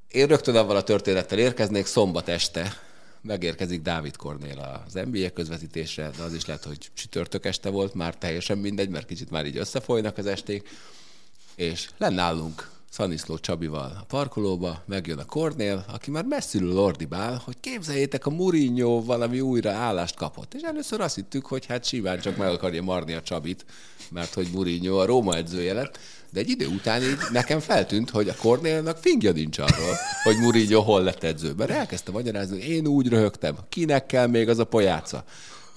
Én rögtön avval a történettel érkeznék, szombat este megérkezik Dávid Kornél az NBA közvetítésre, de az is lehet, hogy csütörtök este volt, már teljesen mindegy, mert kicsit már így összefolynak az esték, és lennállunk Szaniszló Csabival a parkolóba, megjön a Kornél, aki már messziről ordibál, hogy képzeljétek, a Mourinho valami újra állást kapott. És először azt hittük, hogy hát simán csak meg akarja marni a Csabit, mert hogy Mourinho a Róma edzője lett, de egy idő után így nekem feltűnt, hogy a Kornélnak fingja nincs arról, hogy Mourinho hol lett edzőben. Elkezdte magyarázni, én úgy röhögtem, kinek kell még az a pojáca.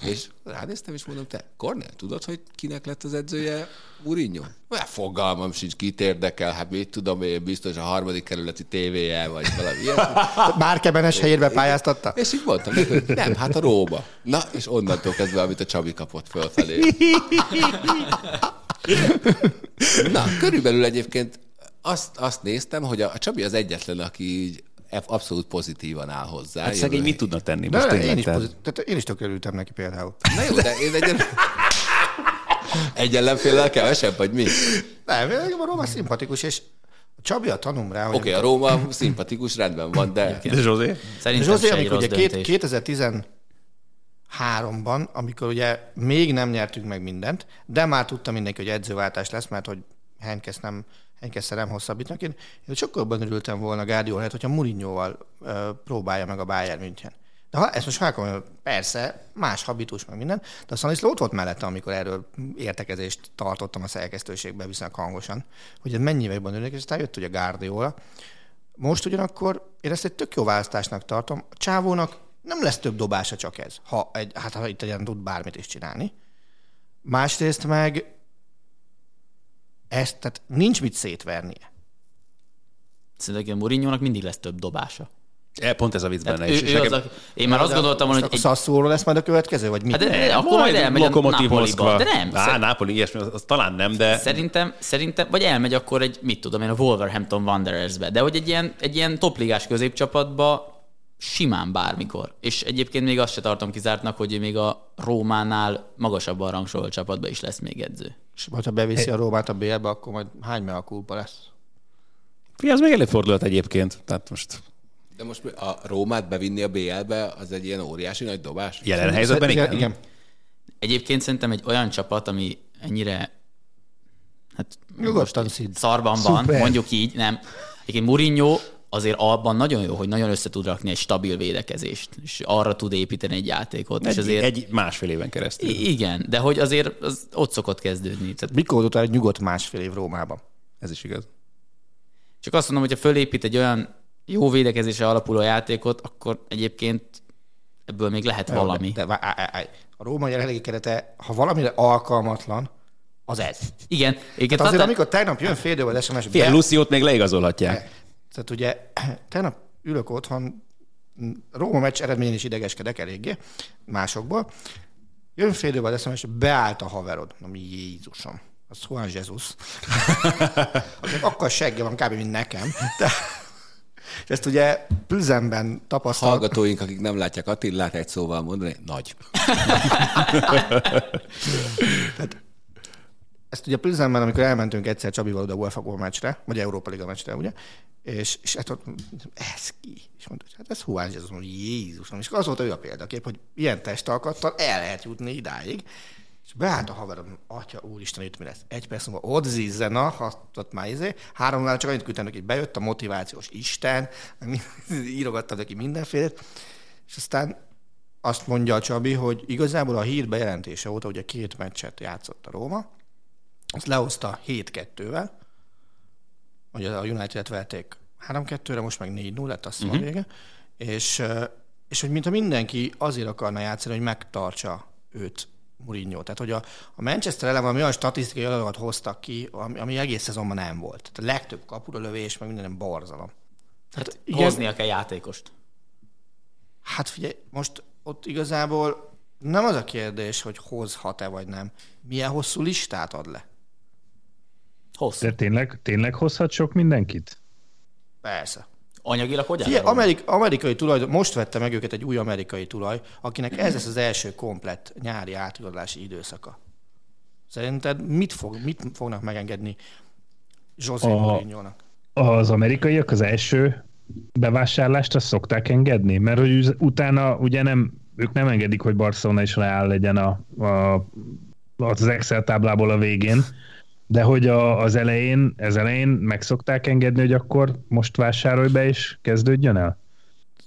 És ránéztem, és mondom, te, Kornél, tudod, hogy kinek lett az edzője Mourinho? Már fogalmam sincs, kit érdekel, hát mit tudom én, biztos a harmadik kerületi tévéje, vagy valami ilyen. Márkebenes helyérbe pályáztatta? És így mondtam, hogy nem, hát a Róba. Na, és onnantól kezdve, amit a Csabi kapott fölfelé. Na, körülbelül egyébként azt, azt néztem, hogy a, a Csabi az egyetlen, aki így abszolút pozitívan áll hozzá. Hát szegény mit tudna tenni? Most de, én, is pozit- tehát én is tök örültem neki például. Na jó, de én egy, egy ellenféllel kevesebb, vagy mi? Nem, a Róma szimpatikus, és Csabi a tanum rá. Oké, okay, a Róma szimpatikus, rendben van, de... De Zsozé? Szerintem Zsozé, amikor ugye 2013-ban, amikor ugye még nem nyertünk meg mindent, de már tudta mindenki, hogy edzőváltás lesz, mert hogy Henkes nem Henkesszel nem hosszabbítnak. Én, én sokkal jobban örültem volna Guardiola helyett, hogyha Mourinho-val próbálja meg a Bayern München. De ha ezt most felkom, persze, más habitus, meg minden, de a Szaniszló ott volt mellette, amikor erről értekezést tartottam a szerkesztőségben viszonylag hangosan, hogy ez mennyivel jobban örülnek, és aztán jött ugye Guardiola. Most ugyanakkor én ezt egy tök jó választásnak tartom. A csávónak nem lesz több dobása csak ez, ha egy, hát ha itt egy tud bármit is csinálni. Másrészt meg ezt, tehát nincs mit szétvernie. Szerintem mourinho mindig lesz több dobása. E, pont ez a vicc benne. is. Ő, ő az a, én már azt gondoltam, hogy... Egy... A lesz majd a következő, vagy mi? Hát de, de, akkor majd elmegy a Napoliba. De nem. Á, szer... Napoli, ilyesmi, az, az, talán nem, de... Szerintem, szerintem, vagy elmegy akkor egy, mit tudom én, a Wolverhampton Wanderersbe, de hogy egy ilyen, egy ilyen topligás középcsapatba simán bármikor. És egyébként még azt se tartom kizártnak, hogy még a Rómánál magasabban rangsolt csapatba is lesz még edző. És majd ha beviszi a Rómát a BL-be, akkor majd hány a kulpa lesz? Fi, az még előfordulhat egyébként. Tehát most de most a Rómát bevinni a BL-be, az egy ilyen óriási nagy dobás? Jelen helyzetben igen. igen. Egyébként szerintem egy olyan csapat, ami ennyire hát Nyugodtan szarban van, Szuper. mondjuk így, nem. Egyébként Mourinho azért abban nagyon jó, hogy nagyon össze tud rakni egy stabil védekezést, és arra tud építeni egy játékot. Egy, és azért, egy másfél éven keresztül. Igen, de hogy azért az ott szokott kezdődni. Tehát... Mikor után egy nyugodt másfél év Rómában? Ez is igaz. Csak azt mondom, hogy ha fölépít egy olyan jó védekezésre alapuló játékot, akkor egyébként ebből még lehet valami. De, de, a Róma jelenlegi kerete, ha valamire alkalmatlan, az ez. Igen. Hát azért, amikor tegnap jön fél idővel SMS, Fél Luciót még leigazolhatják. Tehát ugye tegnap ülök otthon, Róma meccs eredményén is idegeskedek eléggé, másokból. Jön fél idővel SMS, beállt a haverod. Na mi Jézusom. Az Juan Jesus. Akinek akkor segge van kb. mint nekem. De, és ezt ugye Plüzenben tapasztal. Hallgatóink, akik nem látják Attilát, egy szóval mondani, nagy. ezt ugye Plüzenben, amikor elmentünk egyszer Csabival oda UEFA Gól meccsre, vagy Európa Liga meccsre, ugye, és, és hát ott, ez ki? És mondta, hogy hát ez Juan Jesus, mondom, Jézusom. És az volt ő a példakép, hogy ilyen testalkattal el lehet jutni idáig. És beállt a haverom, atya úristen, itt mi lesz? Egy perc múlva ott zizzen, na, ha ott már izé. Háromnál csak annyit küldtem neki, bejött a motivációs Isten, írogattam neki mindenfélét, és aztán azt mondja a Csabi, hogy igazából a hír bejelentése óta, ugye két meccset játszott a Róma, azt lehozta 7-2-vel, hogy a United-et verték 3-2-re, most meg 4-0 lett, azt uh-huh. a vége, és, ö, és hogy mintha mindenki azért akarna játszani, hogy megtartsa őt Mourinho. Tehát, hogy a, a Manchester ellen valami olyan statisztikai adatokat hoztak ki, ami, ami egész szezonban nem volt. Tehát a legtöbb kapura lövés, meg minden borzalom. Tehát igen, Hoznia kell játékost. Hát figyelj, most ott igazából nem az a kérdés, hogy hozhat-e vagy nem. Milyen hosszú listát ad le? Hosszú. De tényleg, tényleg hozhat sok mindenkit? Persze. Anyagilag hogy Róma? Amerik, amerikai tulaj, most vette meg őket egy új amerikai tulaj, akinek ez lesz az első komplett nyári átigazolási időszaka. Szerinted mit, fog, mit fognak megengedni José Mourinho-nak? Az amerikaiak az első bevásárlást azt szokták engedni, mert hogy utána ugye nem, ők nem engedik, hogy Barcelona is Real legyen a, a, az Excel táblából a végén, de hogy a, az elején, ez elején meg szokták engedni, hogy akkor most vásárolj be és kezdődjön el?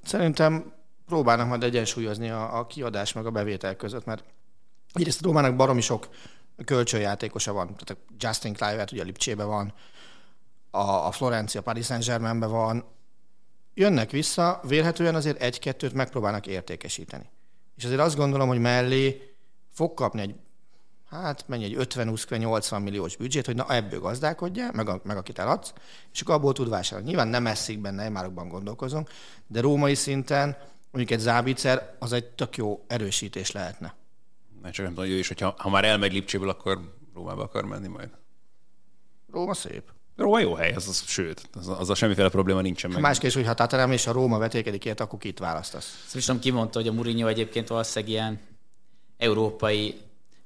Szerintem próbálnak majd egyensúlyozni a, a kiadás meg a bevétel között, mert egyrészt a Rómának baromi sok kölcsönjátékosa van. Tehát a Justin Clivert ugye a Lipcsébe van, a, a Florencia Paris Saint-Germainbe van. Jönnek vissza, vélhetően azért egy-kettőt megpróbálnak értékesíteni. És azért azt gondolom, hogy mellé fog kapni egy hát mennyi egy 50-80 milliós büdzsét, hogy na ebből gazdálkodjál, meg, a, meg akit eladsz, és akkor abból tud vásárolni. Nyilván nem eszik benne, márokban gondolkozunk, de római szinten mondjuk egy zábítszer az egy tök jó erősítés lehetne. Mert csak nem tudom, hogy ő is, hogyha ha már elmegy Lipcséból, akkor Rómába akar menni majd. Róma szép. Róma jó hely, az, az sőt, az, az a semmiféle probléma nincsen meg. Más kérdés, hogy ha Tatarem és a Róma vetékedik ilyet, akkor kit választasz? Ezt is tudom, kimondta, hogy a Mourinho egyébként valószínűleg ilyen európai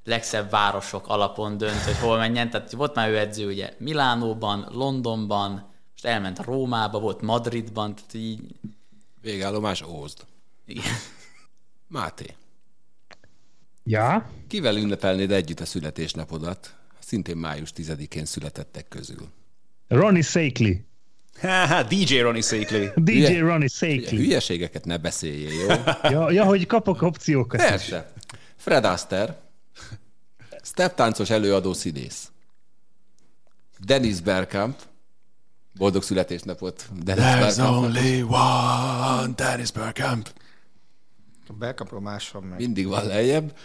legszebb városok alapon dönt, hogy hol menjen. Tehát volt már ő edző ugye Milánóban, Londonban, most elment Rómába, volt Madridban, tehát így... Végállomás Ózd. Igen. Máté, Ja? kivel ünnepelnéd együtt a születésnapodat? Szintén május 10-én születettek közül. Ronnie Sakely. Ha, DJ Ronnie Sakely. DJ Hülye- Ronnie Sakely. hülyeségeket ne beszéljél, jó? Ja, ja, hogy kapok opciókat. Persze. Fred Astaire, steptáncos előadó színész. Dennis Bergkamp, boldog születésnapot Dennis Bergkamp. only one Dennis Bergkamp. A Belkapról más van meg. Mindig van lejjebb.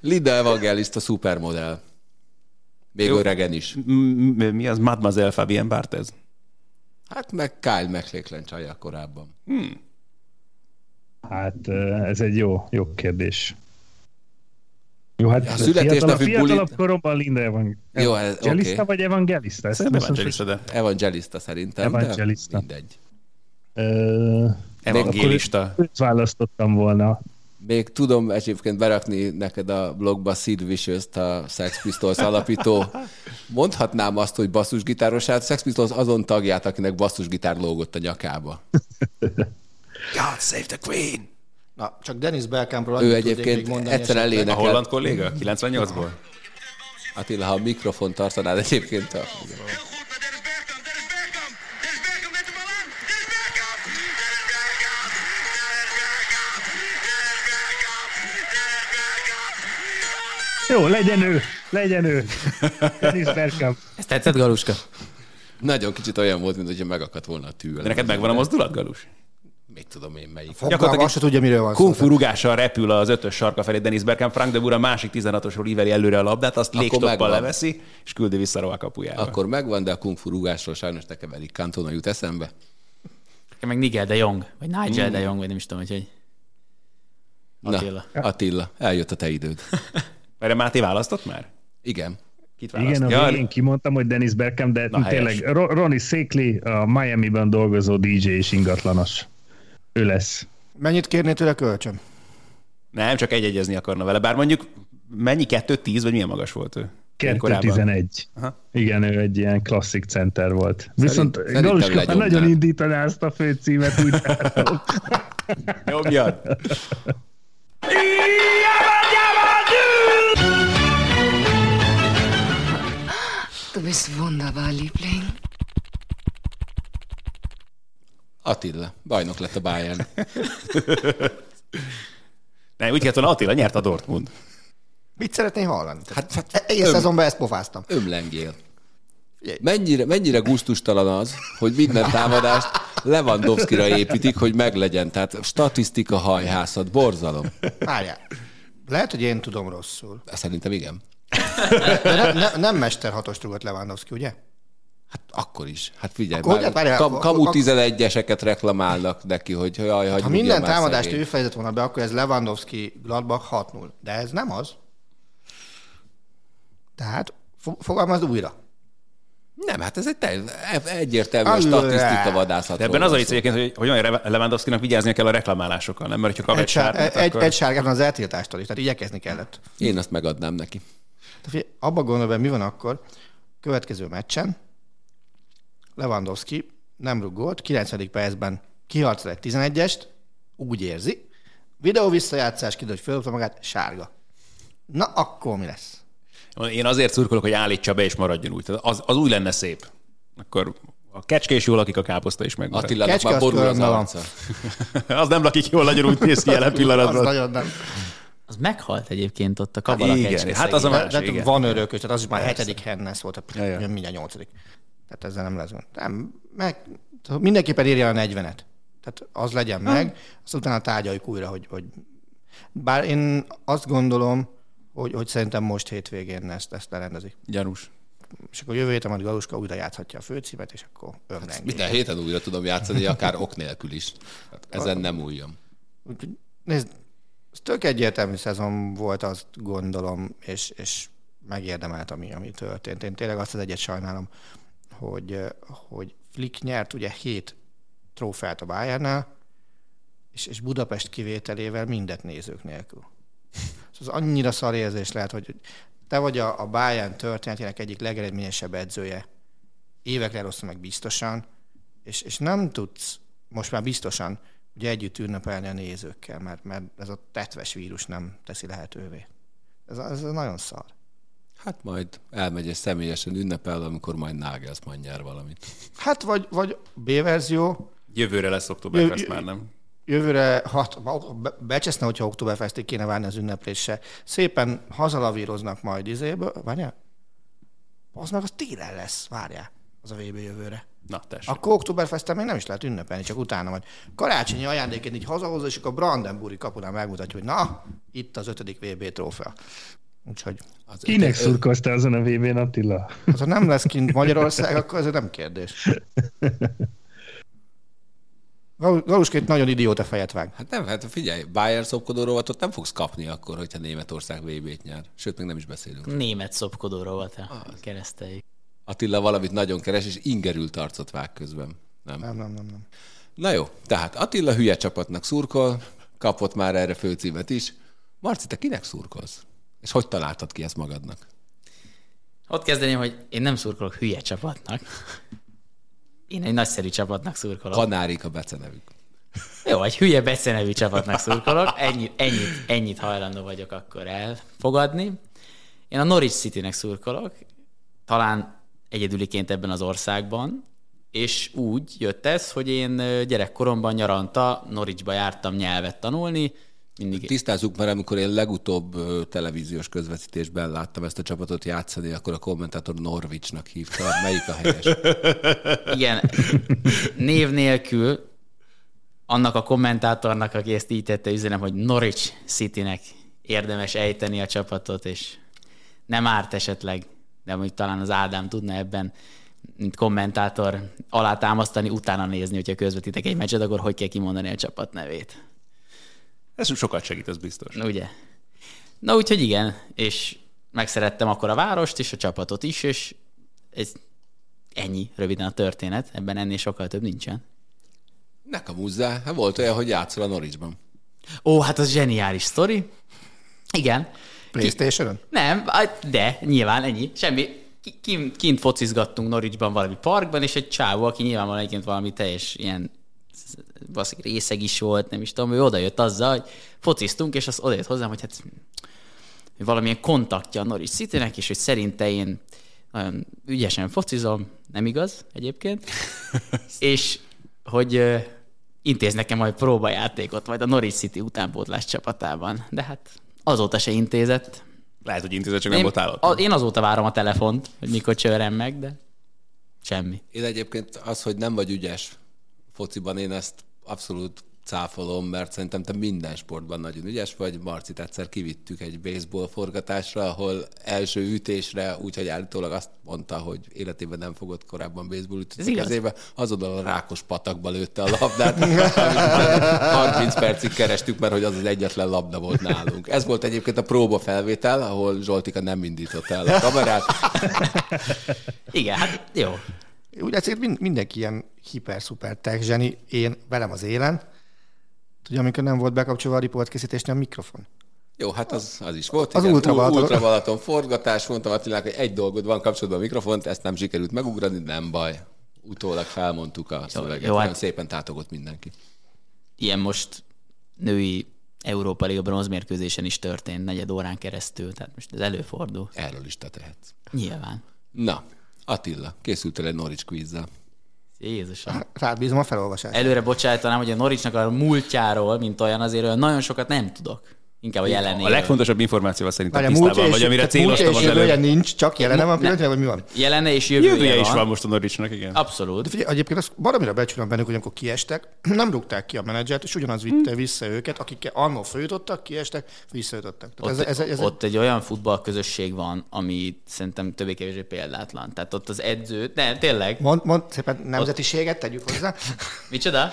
Linda Evangelista szupermodell. Még Jó. öregen is. Mi az Mademoiselle Fabien Barthez? Hát meg Kyle McLachlan csaja korábban. Hát eh, ez egy jó, jó kérdés. Jó, hát A születésnapi fiatalabb, fiatalabb bulit- koromban Linda Evang- Jó, ez- Evangelista oké. vagy evangelista? Szerintem Evangelista, de Evangelista szerintem. de Evangelista. Mindegy. Ö, evangélista. őt választottam volna. Még tudom egyébként berakni neked a blogba Sid vicious a Sex Pistols alapító. Mondhatnám azt, hogy basszusgitárosát, Sex Pistols azon tagját, akinek basszusgitár lógott a nyakába. God save the Queen! Na, csak Dennis Belkampról Ő egyébként még mondani egyszer esetleg. A holland kolléga? 98-ból? Attila, ha a mikrofon tartanád egyébként a... Jó, legyen ő, legyen ő. Dennis Bergkamp. Ez tetszett, Galuska? Nagyon kicsit olyan volt, mint hogyha megakadt volna a tű. De neked megvan a mozdulat, Galus? Mit tudom én melyik. Fogalma, azt se tudja, miről van Kung szó. fu rugással repül az ötös sarka felé Denis Bergkamp, Frank de Boer a másik 16-osról íveli előre a labdát, azt légstoppal megvan. leveszi, és küldi vissza a kapujába. Akkor megvan, de a kung fu rúgásról sajnos nekem Eric Cantona jut eszembe. Nekem meg Nigel de Jong, vagy Nigel de Jong, vagy nem is tudom, hogy hogy Attila. Na, Attila, eljött a te időd. Erre Máté választott már? Igen. Kit Igen, Ja, végén kimondtam, hogy Dennis Bergkamp, de Na, tényleg Ro- Ronnie Székli, a Miami-ban dolgozó DJ és ingatlanos. Ő lesz. Mennyit kérnél tőle kölcsön? Nem, csak egy-egyezni akarna vele. Bár mondjuk mennyi? 2-10, vagy milyen magas volt ő? Korábban. 2-11. Aha. Igen, ő egy ilyen klasszik center volt. Viszont szerintem Galuska nagyon indítaná ezt a főcímet, úgy. Nyomjad! Du bist wunderbar, Liebling. Attila, bajnok lett a Bayern. Nem, úgy kellett volna Attila, nyert a Dortmund. Mit szeretnél hallani? Hát, hát E- Egész öm- szezonban ezt pofáztam. ömlengél. Mennyire, mennyire gusztustalan az, hogy minden támadást Lewandowski-ra építik, hogy meglegyen. Tehát statisztika hajhászat, borzalom. Várjál. Lehet, hogy én tudom rosszul. Szerintem igen. De ne, ne, nem mesterhatost rúgott Lewandowski, ugye? Hát akkor is. Hát figyelj, Akkor, már várjál, kam, kamu ak- 11-eseket reklamálnak neki, hogy jaj, hagyj Ha minden támadást ő fejezett volna be, akkor ez Lewandowski Gladbach 6-0. De ez nem az. Tehát fo- fogalmazd újra. Nem, hát ez egy te, egyértelmű a Alá. statisztika vadászat. De ebben az a vicc egyébként, hogy, hogy olyan Lewandowski-nak vigyáznia kell a reklamálásokkal, nem? Mert ha kap Egy, egy sár, sárgát, egy, akkor... egy sárgában az eltiltástól is, tehát igyekezni kellett. Én azt megadnám neki. Tehát abba gondolj be, mi van akkor. Következő meccsen Lewandowski nem rúgott, 90. percben kiharcol egy 11-est, úgy érzi, videó visszajátszás, kiderül, hogy fölöpte magát, sárga. Na, akkor mi lesz? Én azért szurkolok, hogy állítsa be és maradjon úgy. Tehát Az, az úgy lenne szép. Akkor a kecske is jól lakik, a káposzta is megmarad. Attilának Kecske már az borul az arca. az nem lakik jól, nagyon úgy néz ki jelen Az pillanatban. nagyon nem. Az meghalt egyébként ott a kabala igen, kecske hát az a De, de igen. van örökös, tehát az is már hetedik Hennes volt, Ja, ja. ja, mindjárt nyolcadik. Tehát ezzel nem lesz gond. Nem, meg, mindenképpen érje a 40-et. Tehát az legyen meg, azt utána tárgyaljuk újra, hogy, hogy bár én azt gondolom, hogy, hogy szerintem most hétvégén ezt, ezt lerendezik. Gyanús. És akkor jövő héten majd Galuska újra játszhatja a főcímet, és akkor önrengés. Minden héten újra tudom játszani, akár ok nélkül is. Hát ezen nem újjam. Úgyhogy nézd, ez tök egyértelmű szezon volt, azt gondolom, és, és megérdemelt, ami, ami történt. Én tényleg azt az egyet sajnálom, hogy, eh, hogy Flick nyert ugye hét trófeát a Bayernnel, és, és Budapest kivételével mindet nézők nélkül. Szóval az annyira szar érzés lehet, hogy te vagy a, a Bayern történetének egyik legeredményesebb edzője, évekre rosszul meg biztosan, és, és nem tudsz most már biztosan ugye együtt ünnepelni a nézőkkel, mert, mert ez a tetves vírus nem teszi lehetővé. Ez, ez nagyon szar. Hát majd elmegy és személyesen ünnepel, amikor majd Nagelsmann nyer valamit. Hát vagy, vagy B verzió, Jövőre lesz Oktoberfest Jö- már, nem? jövőre hat, be- becseszne, hogyha októberfestig kéne várni az ünneplésre. Szépen hazalavíroznak majd izéből. Várjál? Az meg az télen lesz, várjál, az a VB jövőre. Na, tessék. Akkor októberfesten még nem is lehet ünnepelni, csak utána majd karácsonyi ajándékét így hazahozza, és akkor a Brandenburgi kapunál megmutatja, hogy na, itt az ötödik VB trófea. Úgyhogy Az Kinek ö- szurkolsz te azon a VB-n, Attila? hát, ha nem lesz kint Magyarország, akkor ez nem kérdés. Gal- Galuskét nagyon idióta fejet vág. Hát nem, hát figyelj, Bayern szopkodó rovatot nem fogsz kapni akkor, hogyha Németország VB-t nyer. Sőt, még nem is beszélünk. Német szopkodó rovat kereszteljük. Attila valamit nagyon keres, és ingerült arcot vág közben. Nem. Nem, nem, nem, nem. Na jó, tehát Attila hülye csapatnak szurkol, kapott már erre főcímet is. Marci, te kinek szurkolsz? És hogy találtad ki ezt magadnak? Ott kezdeném, hogy én nem szurkolok hülye csapatnak. Én egy nagyszerű csapatnak szurkolok. Kanárik a becenevük. Jó, egy hülye becenevű csapatnak szurkolok. Ennyit, ennyit, ennyit hajlandó vagyok akkor elfogadni. Én a Norwich City-nek szurkolok, talán egyedüliként ebben az országban, és úgy jött ez, hogy én gyerekkoromban nyaranta Norwichba jártam nyelvet tanulni, mindig Tisztázzuk már, amikor én legutóbb televíziós közvetítésben láttam ezt a csapatot játszani, akkor a kommentátor Norwichnak hívta. Melyik a helyes? Igen, név nélkül annak a kommentátornak, aki ezt így tette, üzenem, hogy Norwich Citynek érdemes ejteni a csapatot, és nem árt esetleg, de mondjuk talán az Ádám tudna ebben, mint kommentátor alátámasztani, utána nézni, hogyha közvetítek egy meccset, akkor hogy kell kimondani a csapat nevét. Ez sokat segít, az biztos. Ugye? Na úgyhogy igen, és megszerettem akkor a várost és a csapatot is, és ez ennyi röviden a történet, ebben ennél sokkal több nincsen. Nekem húzzá, hát volt olyan, hogy játszol a Norwichban. Ó, hát az zseniális sztori. Igen. Playstation-on? Nem, á, de nyilván ennyi. Semmi. Ki- Kint, kint focizgattunk Norwichban valami parkban, és egy csávó, aki nyilvánvalóan egyébként valami teljes ilyen baszik részeg is volt, nem is tudom, ő odajött azzal, hogy fociztunk, és az odajött hozzám, hogy hát hogy valamilyen kontaktja a Norwich Citynek, és hogy szerinte én nagyon ügyesen focizom, nem igaz egyébként, és hogy intéz nekem majd próbajátékot, majd a Norwich City utánpótlás csapatában. De hát azóta se intézett. Lehet, hogy intézet, csak nem volt a, állott. én azóta várom a telefont, hogy mikor csörem meg, de semmi. Én egyébként az, hogy nem vagy ügyes fociban, én ezt abszolút cáfolom, mert szerintem te minden sportban nagyon ügyes vagy. Marcit egyszer kivittük egy baseball forgatásra, ahol első ütésre, úgyhogy állítólag azt mondta, hogy életében nem fogott korábban baseball Ez a kezébe, azonnal a rákos patakba lőtte a labdát, amit majd 30 percig kerestük, mert hogy az az egyetlen labda volt nálunk. Ez volt egyébként a próba felvétel, ahol Zsoltika nem indította el a kamerát. Igen, hát jó. Úgy egyszerűen mind, mindenki ilyen hiper-szuper tech zseni, én velem az élen. Tudja, amikor nem volt bekapcsolva a riportkészítésnél a mikrofon. Jó, hát az, az is volt. Az igen. Ultra U- Balaton. Ultra Balaton forgatás. Mondtam Attilának, hogy egy dolgod van kapcsolatban a mikrofont, ezt nem sikerült megugrani, nem baj. Utólag felmondtuk a szöveget. jó, Jó, hát- szépen tátogott mindenki. Ilyen most női Európa Liga bronzmérkőzésen is történt negyed órán keresztül, tehát most ez előfordul. Erről is te tehetsz. Nyilván. Na, Attila, készültél egy Norwich quizzel. Jézusom. Rád bízom a felolvasást. Előre bocsájtanám, hogy a Norwichnak a múltjáról, mint olyan, azért olyan nagyon sokat nem tudok. Inkább a jelenéről. A legfontosabb információval szerintem a tisztában múltja vagy, amire céloztam az jövője előbb. nincs, csak jelene van pillanatnyilag, vagy mi van? Jelene és jövője, Jövője is van. van most a Norwichnak, igen. Abszolút. De figyelj, egyébként azt baromira becsülöm bennük, hogy amikor kiestek, nem rúgták ki a menedzsert, és ugyanaz vitte vissza őket, akik annól följutottak, kiestek, visszajutottak. Tehát Ott, ez, ez, ez, ott egy olyan futballközösség van, ami szerintem többé-kevésbé példátlan. Tehát ott az edző, nem, tényleg. Mond, mond szépen nemzetiséget tegyük hozzá. Micsoda?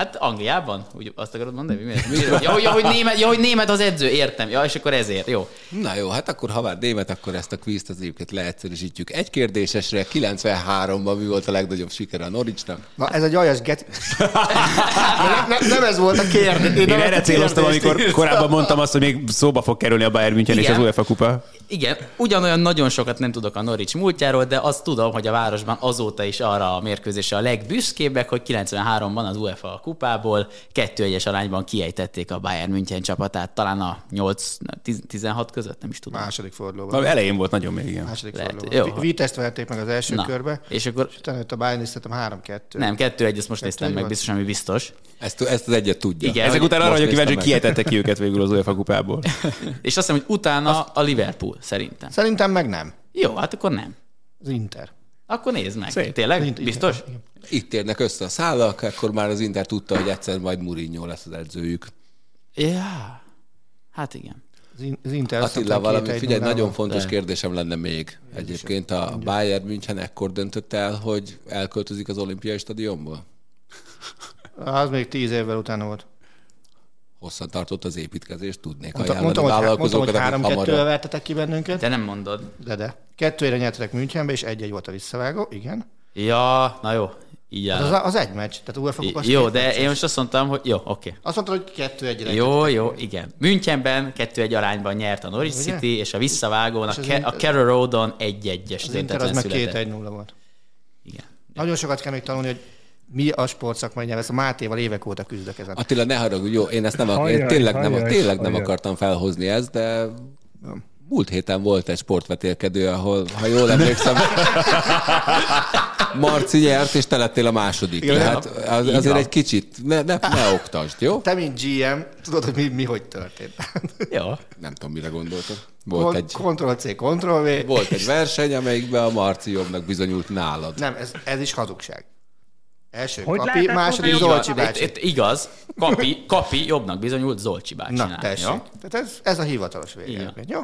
Hát Angliában? Úgy azt akarod mondani? Mi? Ja, hogy- ja, hogy német, ja, hogy német az edző, értem. Ja, és akkor ezért, jó. Na jó, hát akkor ha már német, akkor ezt a quizt az egyébként leegyszerűsítjük. Egy kérdésesre 93-ban mi volt a legnagyobb sikere a Norwichnak? Na, ez egy aljas get... nem, nem, nem, ez volt a kérdés. Én nem erre céloztam, amikor korábban mondtam azt, hogy még szóba fog kerülni a Bayern München és Igen. az UEFA kupa. Igen, ugyanolyan nagyon sokat nem tudok a Norwich múltjáról, de azt tudom, hogy a városban azóta is arra a mérkőzésre a legbüszkébbek, hogy 93-ban az UEFA kupából 2-1-es arányban kiejtették a Bayern München csapatát, talán a 8-16 között, nem is tudom. Második fordulóban. Na, elején volt nagyon még, igen. Második Lehet, fordulóban. jó. Vi- Vitest verték meg az első Na, körbe, és akkor és utána jött a Bayern, és szerintem 3-2. nem, 2-1, ezt most néztem meg, biztos, ami biztos. Ezt, ezt az egyet tudja. Igen. Ezek után arra vagyok kíváncsi, hogy kiejtette ki őket végül az UEFA kupából. És azt hiszem, hogy utána a Liverpool, szerintem. Szerintem meg nem. Jó, hát akkor nem. Az Inter. Akkor nézd meg. Szép. Tényleg? Inter- Biztos? Igen. Itt érnek össze a szálak, akkor már az Inter tudta, hogy egyszer majd Mourinho lesz az edzőjük. Ja. Hát igen. Az In- Az Inter azt Attila, valami, figyelj, nagyon fontos De. kérdésem lenne még. Egyébként a Bayern München ekkor döntött el, hogy elköltözik az olimpiai stadionból? Az még tíz évvel utána volt. Hosszan tartott az építkezés, tudnék Mondta, ajánlani mondtam, hogy, mondtam, hogy 3-2-vel hamarabb. vertetek ki bennünket. Te nem mondod. De de. Kettőre nyertetek Münchenbe, és egy-egy volt a visszavágó, igen. Ja, na jó. Így Hát az, az egy meccs, tehát UEFA kupa az Jó, két de meccs. én most azt mondtam, hogy jó, oké. Azt mondtad, hogy kettő-egyre. Jó, jó, igen. Münchenben 2-1 arányban nyert a Norwich Ugye? City, és a visszavágón a, És az Ke- a Carroll Roadon 1-1-es Az Inter az döntetlen meg született. 2-1-0 volt. Igen. Nagyon sokat kell még tanulni, hogy mi a sportszakmai nyelv. Ezt a Mátéval évek óta küzdök ezen. Attila, ne haragudj, jó, én ezt nem, ak- én Hajjaj, tényleg, nem, hajjaj, tényleg nem hajjaj. akartam felhozni ezt, de múlt héten volt egy sportvetélkedő, ahol, ha jól emlékszem, Marci nyert, és te lettél a második. Igen, Tehát az, azért van. egy kicsit, ne, ne, ne oktasd, jó? Te, mint GM, tudod, hogy mi, mi hogy történt. Jó. Nem tudom, mire gondoltad. Volt Kon- egy, Ctrl-C, Ctrl-V. volt egy verseny, amelyikben a Marci jobbnak bizonyult nálad. Nem, ez, ez is hazugság. Első Hogy Kapi, második? Zolcsi Itt, bácsi. itt, igaz, kapi, kapi jobbnak bizonyult Zolcsi Na, bácsinál. tessék. Ja? Tehát ez, ez a hivatalos végeredmény, jó?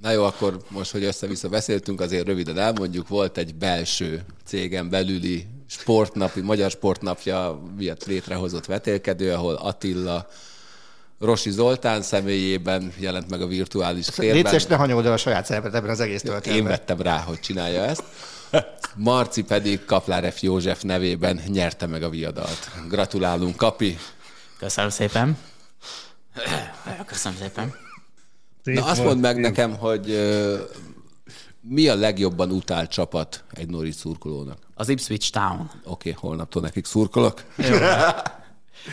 Na jó, akkor most, hogy össze-vissza beszéltünk, azért röviden elmondjuk, volt egy belső cégen belüli sportnapi, magyar sportnapja miatt létrehozott vetélkedő, ahol Attila Rosi Zoltán személyében jelent meg a virtuális térben. Létszés, ne hanyold el a saját szerepet ebben az egész Én történetben. vettem rá, hogy csinálja ezt. Marci pedig Kaplár F. József nevében nyerte meg a viadalt. Gratulálunk, Kapi! Köszönöm szépen. Köszönöm szépen. Szép Na azt mondd meg nekem, hogy mi a legjobban utált csapat egy Norwich szurkolónak? Az Ipswich Town. Oké, okay, holnaptól nekik szurkolok.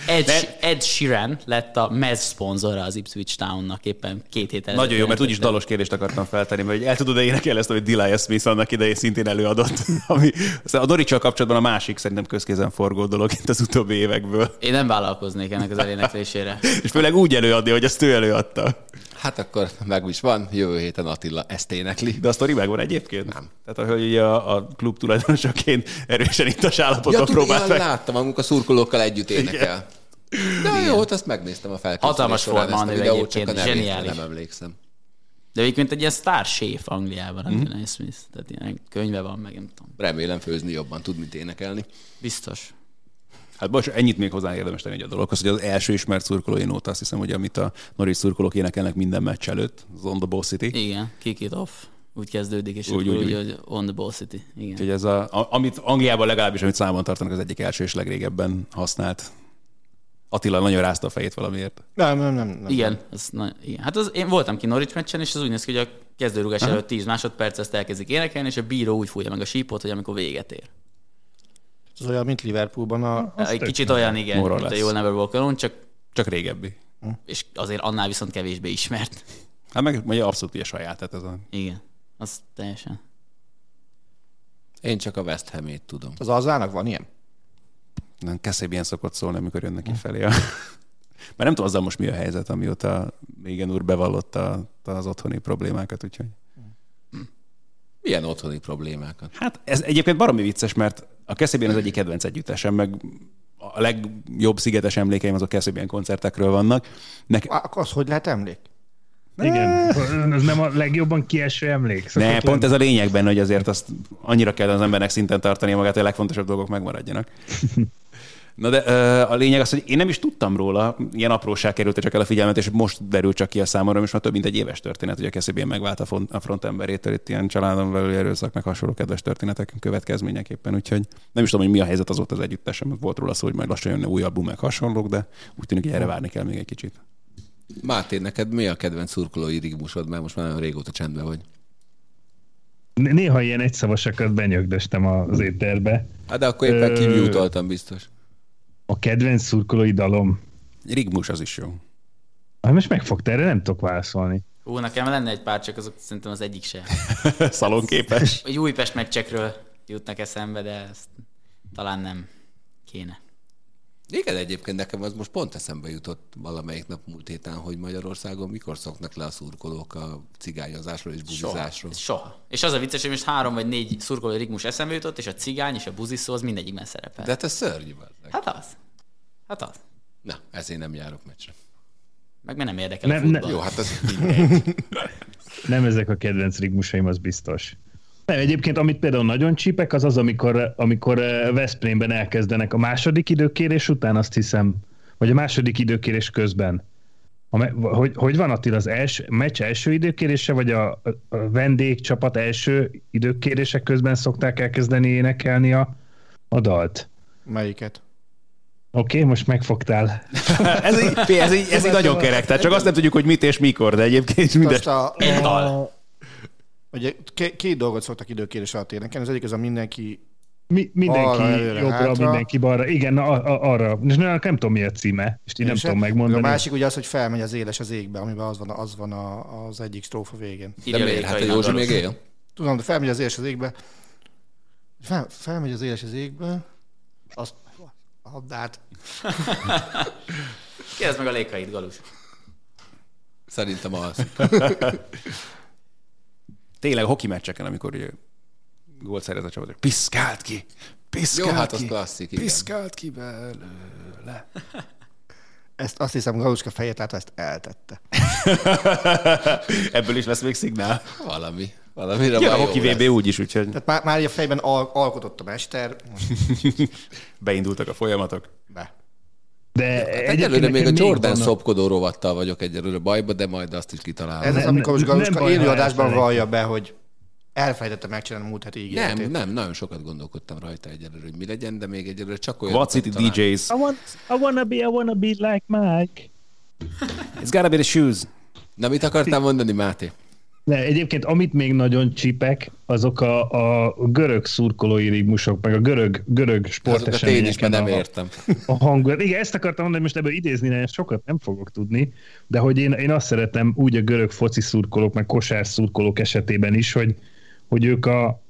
Ed, Ed Sheeran lett a mez szponzora az Ipswich Townnak éppen két héttel Nagyon jó, mert úgyis dalos kérdést akartam feltenni, mert hogy el tudod-e énekelni ezt, amit Delia Smith annak idején szintén előadott, ami aztán a Doricsal kapcsolatban a másik szerintem közkézen forgó dolog itt az utóbbi évekből. Én nem vállalkoznék ennek az eléneklésére. És főleg úgy előadni, hogy ezt ő előadta. Hát akkor meg is van, jövő héten Attila ezt énekli. De a sztori megvan egyébként? Nem. Tehát, hogy ugye a, a klub tulajdonosaként erősen itt a Ja, állapoton tudom, próbált ja, meg. láttam, amikor a szurkolókkal együtt énekel. De jó, ott azt megnéztem a felkészülés Hatalmas forma ezt a nő csak a zseniális. nem emlékszem. De egyébként egy ilyen sztár séf Angliában, Mhm. mm. Anthony Smith. Tehát ilyen könyve van, meg nem tudom. Remélem főzni jobban tud, mint énekelni. Biztos. Hát most ennyit még hozzá érdemes tenni egy a dologhoz, hogy az első ismert szurkolói nóta, azt hiszem, hogy amit a Norwich szurkolók énekelnek minden meccs előtt, az On the Ball City. Igen, kick it off. Úgy kezdődik, és Úgy, úgy, úgy, úgy, úgy, on the ball city. Igen. Úgyhogy ez a, a, amit Angliában legalábbis, amit számon tartanak, az egyik első és legrégebben használt. Attila nagyon rázta a fejét valamiért. Nem, nem, nem. nem. Igen, az, na, igen. Hát az, én voltam ki Norwich meccsen, és az úgy néz ki, hogy a kezdőrugás előtt 10 másodperc ezt elkezdik énekelni, és a bíró úgy fújja meg a sípot, hogy amikor véget ér. Ez olyan, mint Liverpoolban a... Az Egy tök kicsit olyan, igen, More or mint a less. You'll Never Walk Alone, csak Csak régebbi. és azért annál viszont kevésbé ismert. Hát meg ugye abszolút ugye saját, tehát ez a... Igen, az teljesen. Én csak a West Ham-ét tudom. Az Alzának van ilyen? Nem, Keszéb ilyen szokott szólni, amikor jönnek ki felé. A... Mert nem tudom azzal most mi a helyzet, amióta Régen úr bevallotta az otthoni problémákat, úgyhogy... Milyen otthoni problémákat? Hát ez egyébként baromi vicces, mert a Keszébén az egyik kedvenc együttesem, meg a legjobb szigetes emlékeim azok Keszébén koncertekről vannak. Nek- az hogy lehet emlék? Igen, ez nem a legjobban kieső emlék. ne, pont ez a lényeg benne, hogy azért azt annyira kell az embernek szinten tartani magát, hogy a legfontosabb dolgok megmaradjanak. Na de a lényeg az, hogy én nem is tudtam róla, ilyen apróság került csak el a figyelmet, és most derül csak ki a számomra, és már több mint egy éves történet, hogy a Keszébén megvált a front, a front emberétől, itt ilyen családon belül erőszak, meg hasonló kedves történetek következményeképpen, úgyhogy nem is tudom, hogy mi a helyzet azóta az együttesem, volt róla szó, hogy majd lassan jönne új album, meg hasonlók, de úgy tűnik, hogy erre várni kell még egy kicsit. Máté, neked mi a kedvenc szurkolói rigmusod? Mert most már nagyon régóta csendben vagy. Néha ilyen egyszavasakat benyögdöstem az étterbe. Hát de akkor éppen Ö- kimutoltam biztos. A kedvenc szurkolói dalom. Rigmus az is jó. Hát most megfogta, erre nem tudok válaszolni. Hú, nekem lenne egy pár, csak azok szerintem az egyik se. Szalonképes. Egy Újpest meccsekről jutnak eszembe, de ezt talán nem kéne. Igen, egyébként nekem az most pont eszembe jutott valamelyik nap múlt héten, hogy Magyarországon mikor szoknak le a szurkolók a cigányozásról és Soha. buzizásról. Soha. És az a vicces, hogy most három vagy négy szurkoló rigmus eszembe jutott, és a cigány és a buziszó az mindegyikben szerepel. De hát ez szörnyű. bazzeg. Hát az. Hát az. Na, ezért nem járok meccsre. Meg mert nem érdekel Nem, a futball. nem. Jó, hát ez mindegy. Nem ezek a kedvenc rigmusaim, az biztos. Nem, egyébként amit például nagyon csípek, az az, amikor, amikor eh, Veszprémben elkezdenek a második időkérés után, azt hiszem, vagy a második időkérés közben. A, me- hogy, hogy van Attila az első, meccs első időkérése, vagy a, a, a vendégcsapat első időkérése közben szokták elkezdeni énekelni a, a dalt? Melyiket? Oké, okay, most megfogtál. ez, így, ez, így, ez így nagyon kerek, tehát csak azt nem tudjuk, hogy mit és mikor, de egyébként minden. Most a, dal. Ugye ké- két dolgot szoktak időkérés alatt énekelni. Az egyik az a mindenki Mi, mindenki Balra, előre, jobbra, hátra. mindenki balra. Igen, a, a, arra. És nem, nem tudom, mi a címe, és így nem És tudom A megmondani. másik ugye az, hogy felmegy az éles az égbe, amiben az van, az van a, az egyik strófa végén. De miért? Hát a Józsi még él? Tudom, de felmegy az éles az égbe. Fel, felmegy az éles az égbe. Azt add át. Kérdezd meg a lékait, Galus. Szerintem az. Tényleg a hoki meccseken, amikor ugye gólt szerez a csapat, piszkált ki, Jó, hát az klasszik, igen. Piszkált ki belőle. Ezt azt hiszem, Galuska fejét látva ezt eltette. Ebből is lesz még szignál. Valami. Valamire Ja, a Hoki lesz. VB úgy is, úgyhogy Tehát már, már a fejben al- alkotott a mester, beindultak a folyamatok. De Hát egyelőre még a Jordan vannak- szopkodó rovattal vagyok egyelőre bajba, de majd azt is kitalálom. Ez az, Nem, amikor most nem Galuska élőadásban vallja be, hogy elfelejtette megcsinálni a múlt heti nem, ígéretét. nem, nagyon sokat gondolkodtam rajta egyelőre, hogy mi legyen, de még egyelőre csak olyan. What City DJs. I, want, I wanna be, I wanna be like Mike. It's gotta be the shoes. Na, mit akartál mondani, Máté? De egyébként amit még nagyon csipek, azok a, a görög szurkolói rigmusok, meg a görög, görög Azokat én is, mert nem a, értem. a hangulat. Igen, ezt akartam mondani, most ebből idézni, mert sokat nem fogok tudni, de hogy én, én azt szeretem úgy a görög foci szurkolók, meg kosár szurkolók esetében is, hogy, hogy ők a,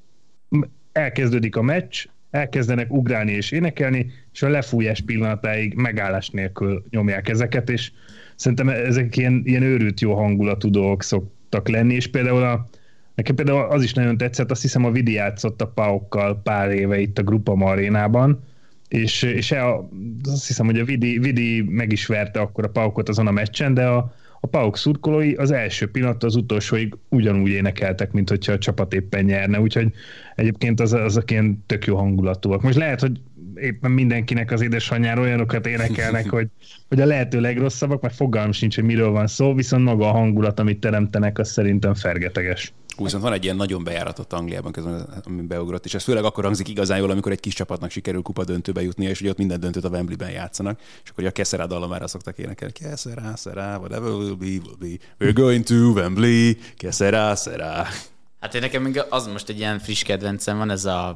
elkezdődik a meccs, elkezdenek ugrálni és énekelni, és a lefújás pillanatáig megállás nélkül nyomják ezeket, és szerintem ezek ilyen, ilyen őrült jó hangulatú dolgok szoktak lenni, és például a, nekem például az is nagyon tetszett, azt hiszem a Vidi játszott a Paukkal pár éve itt a Grupama arénában, és, és el, azt hiszem, hogy a Vidi, Vidi meg is verte akkor a Paukot azon a meccsen, de a, a Pauk szurkolói az első pillanat az utolsóig ugyanúgy énekeltek, mint hogyha a csapat éppen nyerne, úgyhogy egyébként az, azok ilyen tök jó hangulatúak. Most lehet, hogy éppen mindenkinek az édesanyjára olyanokat énekelnek, hogy, hogy a lehető legrosszabbak, mert fogalm sincs, hogy miről van szó, viszont maga a hangulat, amit teremtenek, az szerintem fergeteges. Hú, viszont van egy ilyen nagyon bejáratott Angliában közben, ami beugrott, és ez főleg akkor hangzik igazán jól, amikor egy kis csapatnak sikerül kupa döntőbe jutnia, és ugye ott minden döntőt a Wembley-ben játszanak, és akkor ugye a Keszerá dalomára szoktak énekelni. Keszerá, szerá, whatever will be, will be. We're going to Wembley, Keszerá, szerá. Hát én nekem még az most egy ilyen friss kedvencem van, ez a,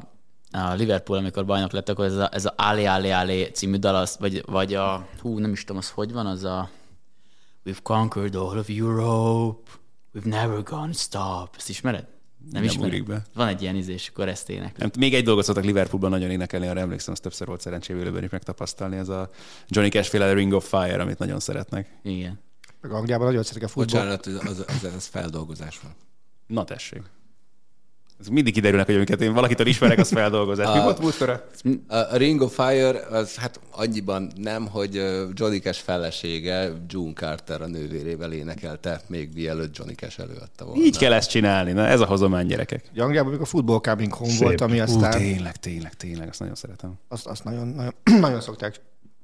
a Liverpool, amikor bajnok lett, akkor ez a, ez a Ali Ali Ali című dal, az, vagy, vagy a, hú, nem is tudom, az hogy van, az a We've conquered all of Europe, we've never gonna stop. Ezt ismered? Nem, Nem ismered? ugrik be. Van egy ilyen izés, akkor ezt ének. Nem, még egy dolgot szoktak Liverpoolban nagyon énekelni, arra emlékszem, azt többször volt szerencsém élőben is megtapasztalni, ez a Johnny Cash féle Ring of Fire, amit nagyon szeretnek. Igen. Meg Angliában nagyon szeretik a futball. Bocsánat, az, az, az, az feldolgozás van. Na tessék. Ez mindig kiderülnek, hogy amiket én valakitől ismerek, az feldolgozás. Mi volt múltkor? a- A a Ring of Fire az hát annyiban nem, hogy Johnny Cash felesége June Carter a nővérével énekelte, még mielőtt Johnny Cash előadta volna. Így kell ezt csinálni. Na, ez a hozomány gyerekek. Ugye Angliában még a Football Coming Home Szép. volt, ami Ú, aztán tényleg, tényleg, tényleg, azt nagyon szeretem. azt, azt nagyon, nagyon, nagyon szokták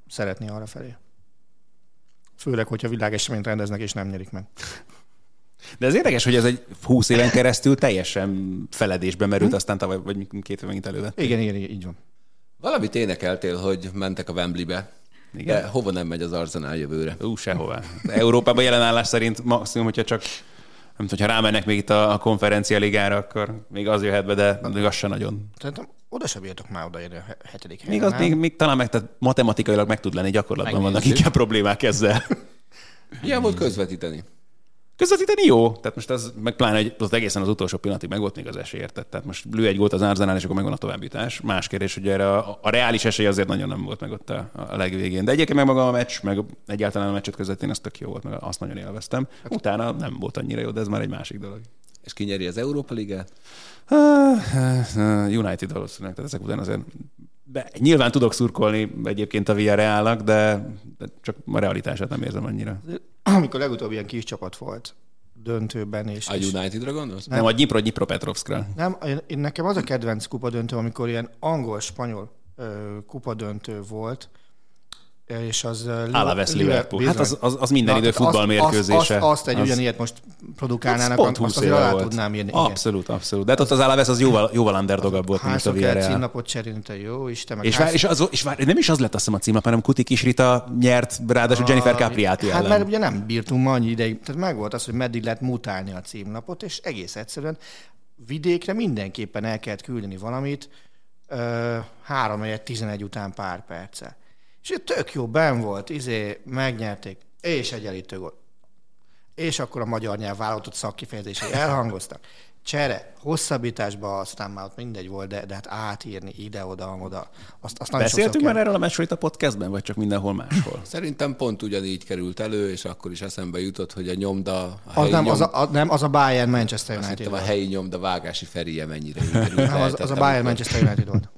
szeretni arra felé. Főleg, hogyha világeseményt rendeznek és nem nyerik meg. De ez érdekes, hogy ez egy 20 éven keresztül teljesen feledésbe merült, aztán tavaly, vagy két éve megint elővett. Igen, igen, igen, így van. Valamit énekeltél, hogy mentek a Wembleybe. Igen. De hova nem megy az Arsenal jövőre? Ú, sehová. Európában jelen állás szerint maximum, hogyha csak nem tudom, hogyha rámennek még itt a, a konferencia ligára, akkor még az jöhet be, de még az se nagyon. Szerintem oda sem bírtok már odaérni a he- hetedik helyre, Még, az, még, még talán meg, tehát matematikailag meg tud lenni, gyakorlatban vannak Megnézzük. inkább problémák ezzel. Milyen volt közvetíteni? Közvetíteni jó, tehát most az, meg pláne, hogy az egészen az utolsó pillanatig meg volt még az esély, érted? Tehát most lő egy gólt az Arsenal, és akkor megvan a továbbjutás. Más kérdés, hogy erre a, a reális esély azért nagyon nem volt meg ott a, a legvégén. De egyébként meg maga a meccs, meg egyáltalán a meccset közvetíteni, az tök jó volt, meg azt nagyon élveztem. Utána nem volt annyira jó, de ez már egy másik dolog. És ki nyeri az Európa Ligát? Ah, United valószínűleg, tehát ezek után azért be, nyilván tudok szurkolni egyébként a Villarrealnak, de, de csak a realitását nem érzem annyira. Amikor legutóbb ilyen kis csapat volt döntőben, és, A Unitedra gondolsz? Nem, a Dnipro Dnipropetrovskra. nem, én, nekem az a kedvenc kupadöntő, amikor ilyen angol-spanyol ö, kupadöntő volt, és az... Alaves Liverpool. Hát az, az, az minden Na, idő futballmérkőzése. Azt, azt, azt egy Az- ugyanilyet most produkálnának, pont azt 20 azért alá volt. tudnám írni. Abszolút, abszolút. De hát ott az Alaves az jóval, jóval underdogabb volt, mint a Villarreal. címnapot cserélni, jó Isten, meg És, vár, és, az, és vár, nem is az lett azt hiszem a címlap, hanem Kuti Kis Rita nyert, ráadásul Jennifer Capriati Hát ellen. mert ugye nem bírtunk annyi ideig, tehát megvolt az, hogy meddig lehet mutálni a címlapot, és egész egyszerűen vidékre mindenképpen el kellett küldeni valamit, ö, 3 11 után pár perccel. És tök jó, ben volt, izé, megnyerték, és egyenlítő gól. És akkor a magyar nyelv vállalatot szakkifejezései elhangoztak. Csere, hosszabbításba, aztán már ott mindegy volt, de, de hát átírni ide-oda, oda. Azt, azt Beszéltünk már erről a meccsről itt a podcastben, vagy csak mindenhol máshol? Szerintem pont ugyanígy került elő, és akkor is eszembe jutott, hogy a nyomda, a Az helyi, nem, nyom, az a, a, nem, az a Bayern Manchester azt United hittem a helyi nyomda vágási ferie mennyire Nem, az, az a Bayern Manchester United volt.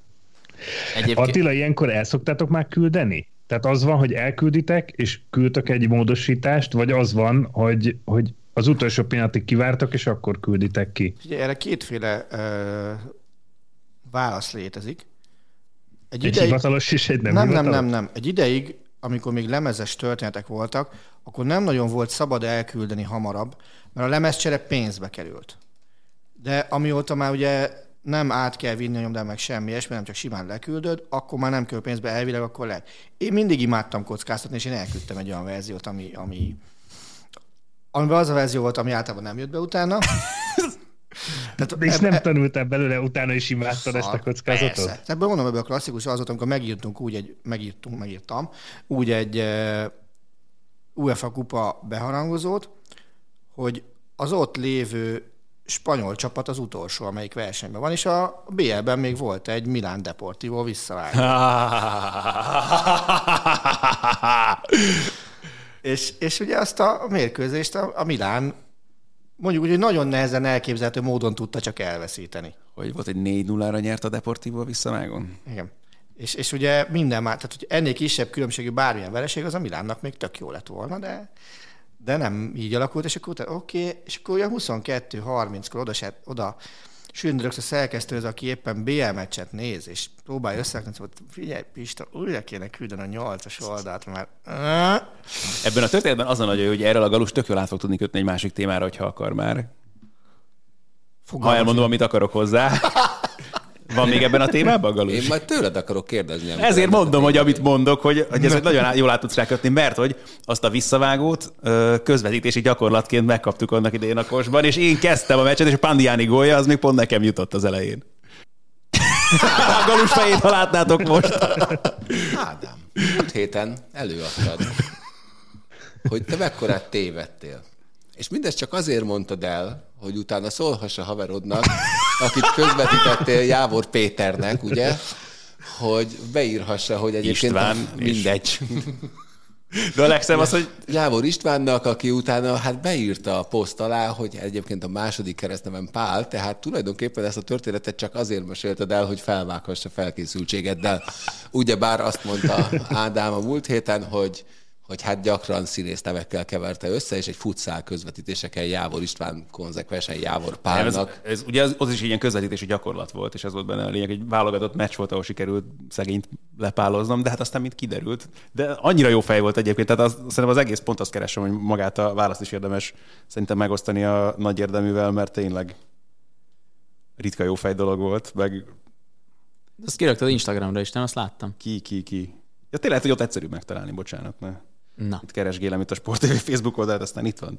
Egyébként- Attila, ilyenkor el szoktátok már küldeni? Tehát az van, hogy elkülditek, és küldtök egy módosítást, vagy az van, hogy, hogy az utolsó pillanatig kivártok, és akkor külditek ki? Ugye erre kétféle ö, válasz létezik. Egy, egy hivatalos és egy nem, nem, nem, hivatalos? nem, nem. Egy ideig, amikor még lemezes történetek voltak, akkor nem nagyon volt szabad elküldeni hamarabb, mert a lemezcsere pénzbe került. De amióta már ugye nem át kell vinni a nyomdán meg semmi ilyesmi, nem csak simán leküldöd, akkor már nem kerül pénzbe, elvileg akkor lehet. Én mindig imádtam kockáztatni, és én elküldtem egy olyan verziót, ami, ami amiben az a verzió volt, ami általában nem jött be utána. Tehát És eb- nem eb- tanultál belőle, utána is imádtad ezt a kockázatot? Persze. Ebből mondom, ebből a klasszikus az volt, amikor megírtunk úgy egy, megírtunk, megírtam, úgy egy uh, UEFA kupa beharangozót, hogy az ott lévő spanyol csapat az utolsó, amelyik versenyben van, és a BL-ben még volt egy Milán Deportivo visszavágó. és, és ugye azt a mérkőzést a, a Milán mondjuk úgy, hogy nagyon nehezen elképzelhető módon tudta csak elveszíteni. Hogy volt egy 4-0-ra nyert a Deportivo a visszavágon? Igen. És, és ugye minden már, tehát hogy ennél kisebb különbségű bármilyen vereség, az a Milánnak még tök jó lett volna, de, de nem így alakult, és akkor utána, oké, okay, és akkor ugye 22-30-kor oda, oda sündörögsz a szerkesztőhöz, aki éppen BL meccset néz, és próbálja összerakni, hogy figyelj, Pista, újra kéne küldeni a nyolcas oldalt, mert Ebben a történetben az a nagy, hogy erről a galus tök jól át fog tudni kötni egy másik témára, hogyha akar már. Ha elmondom, amit akarok hozzá. Van még ebben a témában, Galus? Én majd tőled akarok kérdezni. Ezért mondom, hogy amit mondok, hogy, hogy ezt nagyon jól át tudsz rákötni, mert hogy azt a visszavágót közvetítési gyakorlatként megkaptuk annak idején a kosban, és én kezdtem a meccset, és a Pandiani gólja az még pont nekem jutott az elején. a Galus fejét, ha látnátok most. Ádám, múlt héten előadtad, hogy te mekkorát tévedtél. És mindezt csak azért mondtad el, hogy utána szólhass a haverodnak, akit közvetítettél Jávor Péternek, ugye, hogy beírhassa, hogy egyébként István, a- mindegy. De a legszebb az, hogy Jávor Istvánnak, aki utána hát beírta a poszt alá, hogy egyébként a második keresztnevem Pál, tehát tulajdonképpen ezt a történetet csak azért mesélted el, hogy felvághassa felkészültségeddel. Ugyebár azt mondta Ádám a múlt héten, hogy hogy hát gyakran színész nevekkel keverte össze, és egy futszál közvetítéseken Jávor István konzekvensen Jávor Ez, Pálnak. ez, ugye az, az is egy ilyen közvetítési gyakorlat volt, és ez volt benne a lényeg, egy válogatott meccs volt, ahol sikerült szegényt lepáloznom, de hát aztán mint kiderült. De annyira jó fej volt egyébként, tehát az, szerintem az egész pont azt keresem, hogy magát a választ is érdemes szerintem megosztani a nagy érdeművel, mert tényleg ritka jó fej dolog volt, meg Azt kiraktad Instagramra is, nem? Azt láttam. ki, ki, ki. Ja, tényleg hogy ott egyszerűbb megtalálni, bocsánat, mert Na. itt keresgélem itt a Sport TV Facebook oldalt, aztán itt van.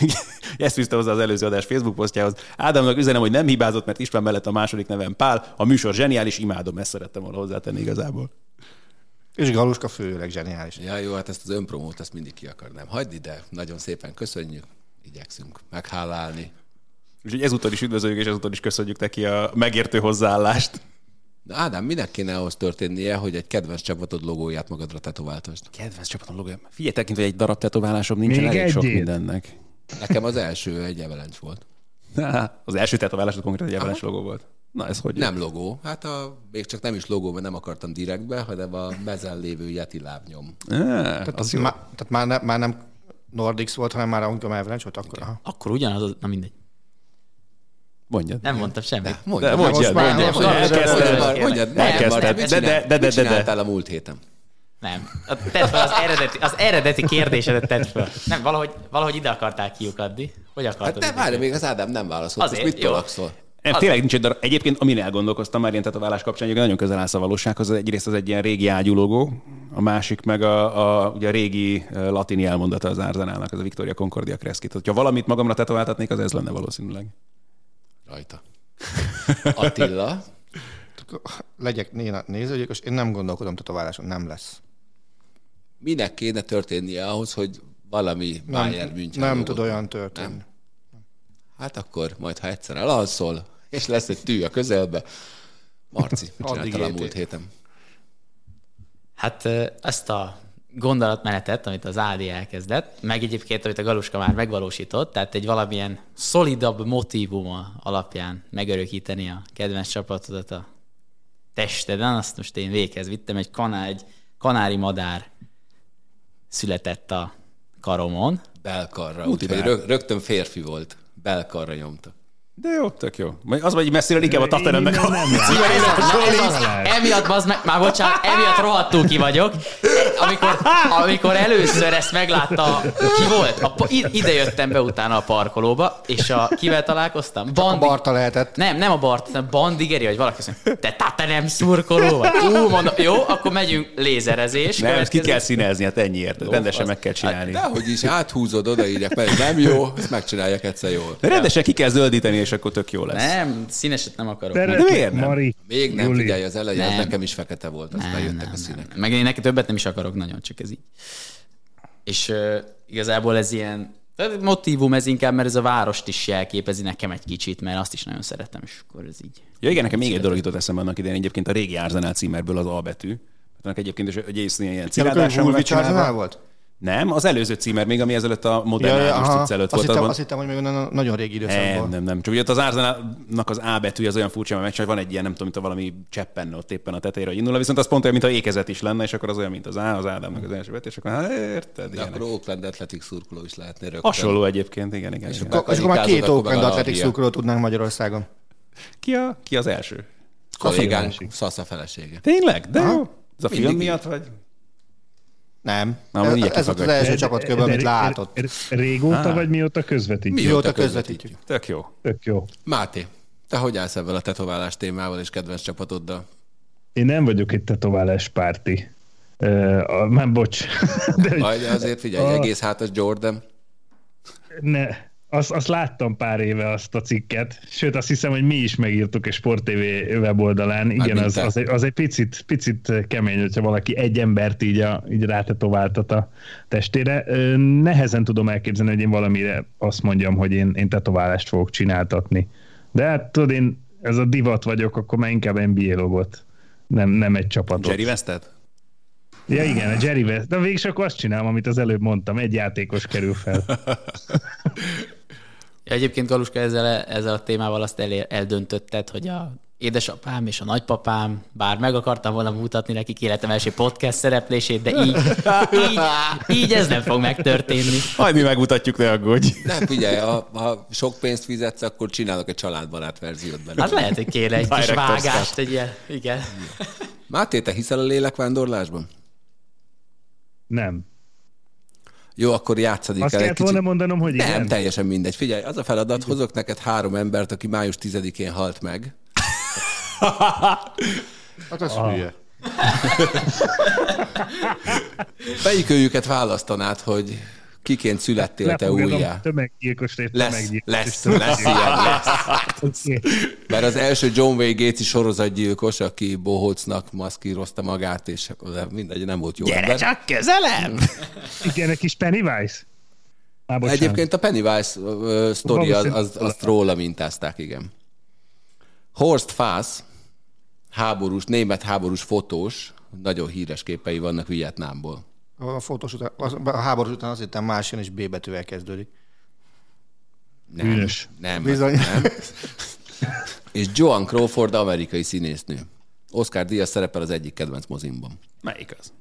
Ezt fűzte hozzá az előző adás Facebook posztjához. Ádámnak üzenem, hogy nem hibázott, mert István mellett a második nevem Pál. A műsor zseniális, imádom, ezt szerettem volna hozzátenni igazából. És Galuska főleg zseniális. Ja, jó, hát ezt az önpromót, ezt mindig ki akarnám hagyni, de nagyon szépen köszönjük, igyekszünk meghálálni. Úgyhogy ezúttal is üdvözöljük, és ezúttal is köszönjük neki a megértő hozzáállást. De Ádám, minek kéne ahhoz történnie, hogy egy kedvenc csapatod logóját magadra tetováltasd? Kedvenc csapatom logója. Figyelj, tekintve, hogy egy darab tetoválásom nincsen, Még elég sok egyét? mindennek. Nekem az első egy Avalanche volt. Az első tetoválásod konkrétan egy Avalanche logó volt. Na ez hogy? Nem logó, hát a, még csak nem is logó, mert nem akartam direktbe, hanem a mezen lévő Yeti lábnyom. Tehát, az má, tehát már, ne, már nem Nordics volt, hanem már Angom Avalanche volt akkor. Aha. Akkor ugyanaz, az, na mindegy. Mondjad. Nem mondtam semmit. De De mondjad, mondjad, most már- mondjad. most már- Elkezdted. mondjad, mondjad, mondjad, mit de- de- de- de- csináltál a múlt héten? Nem. A- Tedd fel az eredeti, az eredeti kérdésedet tedd fel. Nem, valahogy, valahogy ide akartál kiukadni. Hogy akartad? Hát nem, várj, még az Ádám nem válaszolt. Azért, mit tolakszol? Nem, tényleg nincs egy darab. Egyébként, amin elgondolkoztam már ilyen tetoválás kapcsán, hogy nagyon közel állsz a valósághoz. Egyrészt az egy ilyen régi ágyulogó, a másik meg a, a, ugye a régi latini elmondata az Arzenálnak, az a Victoria Concordia Crescit. Ha valamit magamra tetováltatnék, az ez lenne valószínűleg. Rajta. Attila, Legyek nézőgyilkos, én nem gondolkodom tetováláson, nem lesz. minek kéne történnie ahhoz, hogy valami Nem, Bayern München nem tud olyan történni. Nem. Hát akkor majd, ha egyszer elalszol, és lesz egy tű a közelbe. Marci, mit csináltál a múlt héten? Hát ezt a gondolatmenetet, amit az Ádi elkezdett, meg egyébként, amit a Galuska már megvalósított, tehát egy valamilyen szolidabb motívuma alapján megörökíteni a kedvenc csapatodat a testeden, azt most én véghez vittem, egy, kanár, egy kanári madár született a karomon. Belkarra. Úgyhogy rög, rögtön férfi volt. Belkarra nyomta. De jó, tök jó. Majd Az vagy messziről inkább a Tottenhamnek a. Ez az, emiatt, bazd meg, már bocsánat, emiatt rohadtul ki vagyok. Amikor, amikor először ezt meglátta, ki volt? A, ide jöttem be utána a parkolóba, és a, kivel találkoztam? A Bandi, Barta lehetett. nem, nem a Bart, hanem Bandigeri, vagy valaki azt mondja, te tata nem szurkoló vagy. Ú, mondom, jó, akkor megyünk lézerezés. Nem, ezt ki Következő- kell színezni, hát ennyiért. Rendesen az- meg kell csinálni. Hát, dehogy is, áthúzod, odaírják, mert nem jó, ezt megcsinálják egyszer jól. De rendesen ki kell zöldíteni, és akkor tök jó lesz. Nem, színeset nem akarok. Szeretlek, miért nem? Mari, Még nem, Juli. figyelj, az elején Nem. nekem is fekete volt, aztán jöttek a színek. Meg én neki többet nem is akarok nagyon, csak ez így. És uh, igazából ez ilyen motivum ez inkább, mert ez a várost is jelképezi nekem egy kicsit, mert azt is nagyon szeretem, és akkor ez így. Ja, igen, nekem még egy dolog jutott eszembe annak idején, egyébként a régi Arsenal címerből az A betű. Annak egyébként is egy észnél ilyen csinálva. volt? Nem, az előző címer, még ami ezelőtt a modern ja, ja, előtt azt, volt. hittem, abban- azt hittem, hogy még na- nagyon régi időszakból. Nem, nem, nem. Csak ugye ott az Arsenalnak az A betű az olyan furcsa, mert megcsinál, van egy ilyen, nem tudom, mint a valami cseppenne ott éppen a tetejére, hogy indul, viszont az pont olyan, mint a ékezet is lenne, és akkor az olyan, mint az A, az Ádámnak az első betű, és akkor hát érted, De ilyenek. akkor Oakland Athletic szurkoló is lehetne rögtön. Hasonló egyébként, igen, igen. igen. Akkor, és akkor már két Oakland Athletic Lavia. szurkolót tudnánk Magyarországon. Ki, a, ki az első? Kollégánk, Szasza felesége. Tényleg? De Aha. jó. Ez a film miatt, vagy? Nem. Na, ez, ez volt az első csapatkörben, amit látott. Régóta Á. vagy mióta közvetít? Mióta közvetítjük. Tök jó. Tök jó. Máté, te hogy állsz ebben a tetoválás témával és kedvenc csapatoddal? Én nem vagyok egy tetoválás párti. Uh, nem, bocs. De, Majd azért figyelj, A- egész hátas Jordan. ne, azt, azt láttam pár éve azt a cikket, sőt azt hiszem, hogy mi is megírtuk a Sport TV weboldalán. Igen, mint az, az, egy, az egy picit, picit kemény, hogyha valaki egy embert így, a, így rátetováltat a testére. Nehezen tudom elképzelni, hogy én valamire azt mondjam, hogy én, én tetoválást fogok csináltatni. De hát tudod, én ez a divat vagyok, akkor már inkább NBA logot, nem, nem egy csapatot. Jerry Westet? Ja igen, a Jerry West. De végig akkor azt csinálom, amit az előbb mondtam, egy játékos kerül fel. Ja, egyébként Galuska ezzel, ezzel a témával azt elér, eldöntötted, hogy a édesapám és a nagypapám, bár meg akartam volna mutatni nekik életem első podcast szereplését, de így, így, így ez nem fog megtörténni. Majd mi megmutatjuk, ne aggódj. Nem, figyelj, ha, ha sok pénzt fizetsz, akkor csinálok egy családbarát verziót benne. Hát lehet, hogy kéne egy kis vágást, egy ilyen, igen. Máté, te hiszel a lélekvándorlásban? Nem. Jó, akkor játszadik Azt el egy kellett volna kicsit. mondanom, hogy Nem, igen. teljesen mindegy. Figyelj, az a feladat, hozok neked három embert, aki május 10-én halt meg. Hát az hülye. Melyik őjüket választanád, hogy kiként születtél te Lefogadom, újjá? Tömeggyilkos és Lesz, tömeggyilkos. lesz, lesz ilyen, lesz. Mert az első John Wayne Gacy sorozatgyilkos, aki Bohócnak maszkírozta magát, és mindegy, nem volt jó ember. csak közelem! Igen, egy kis Pennywise. Á, bocsánat. Egyébként a Pennywise uh, sztori az, az, azt róla mintázták, igen. Horst Fass, háborús, német háborús fotós, nagyon híres képei vannak Vietnámból. A, fotós után, az, a háború után azt hittem más jön, és B betűvel kezdődik. Nem, Bűnös. Nem, Bizony. nem. És Joan Crawford, amerikai színésznő. Oscar Díaz szerepel az egyik kedvenc mozimban. Melyik az?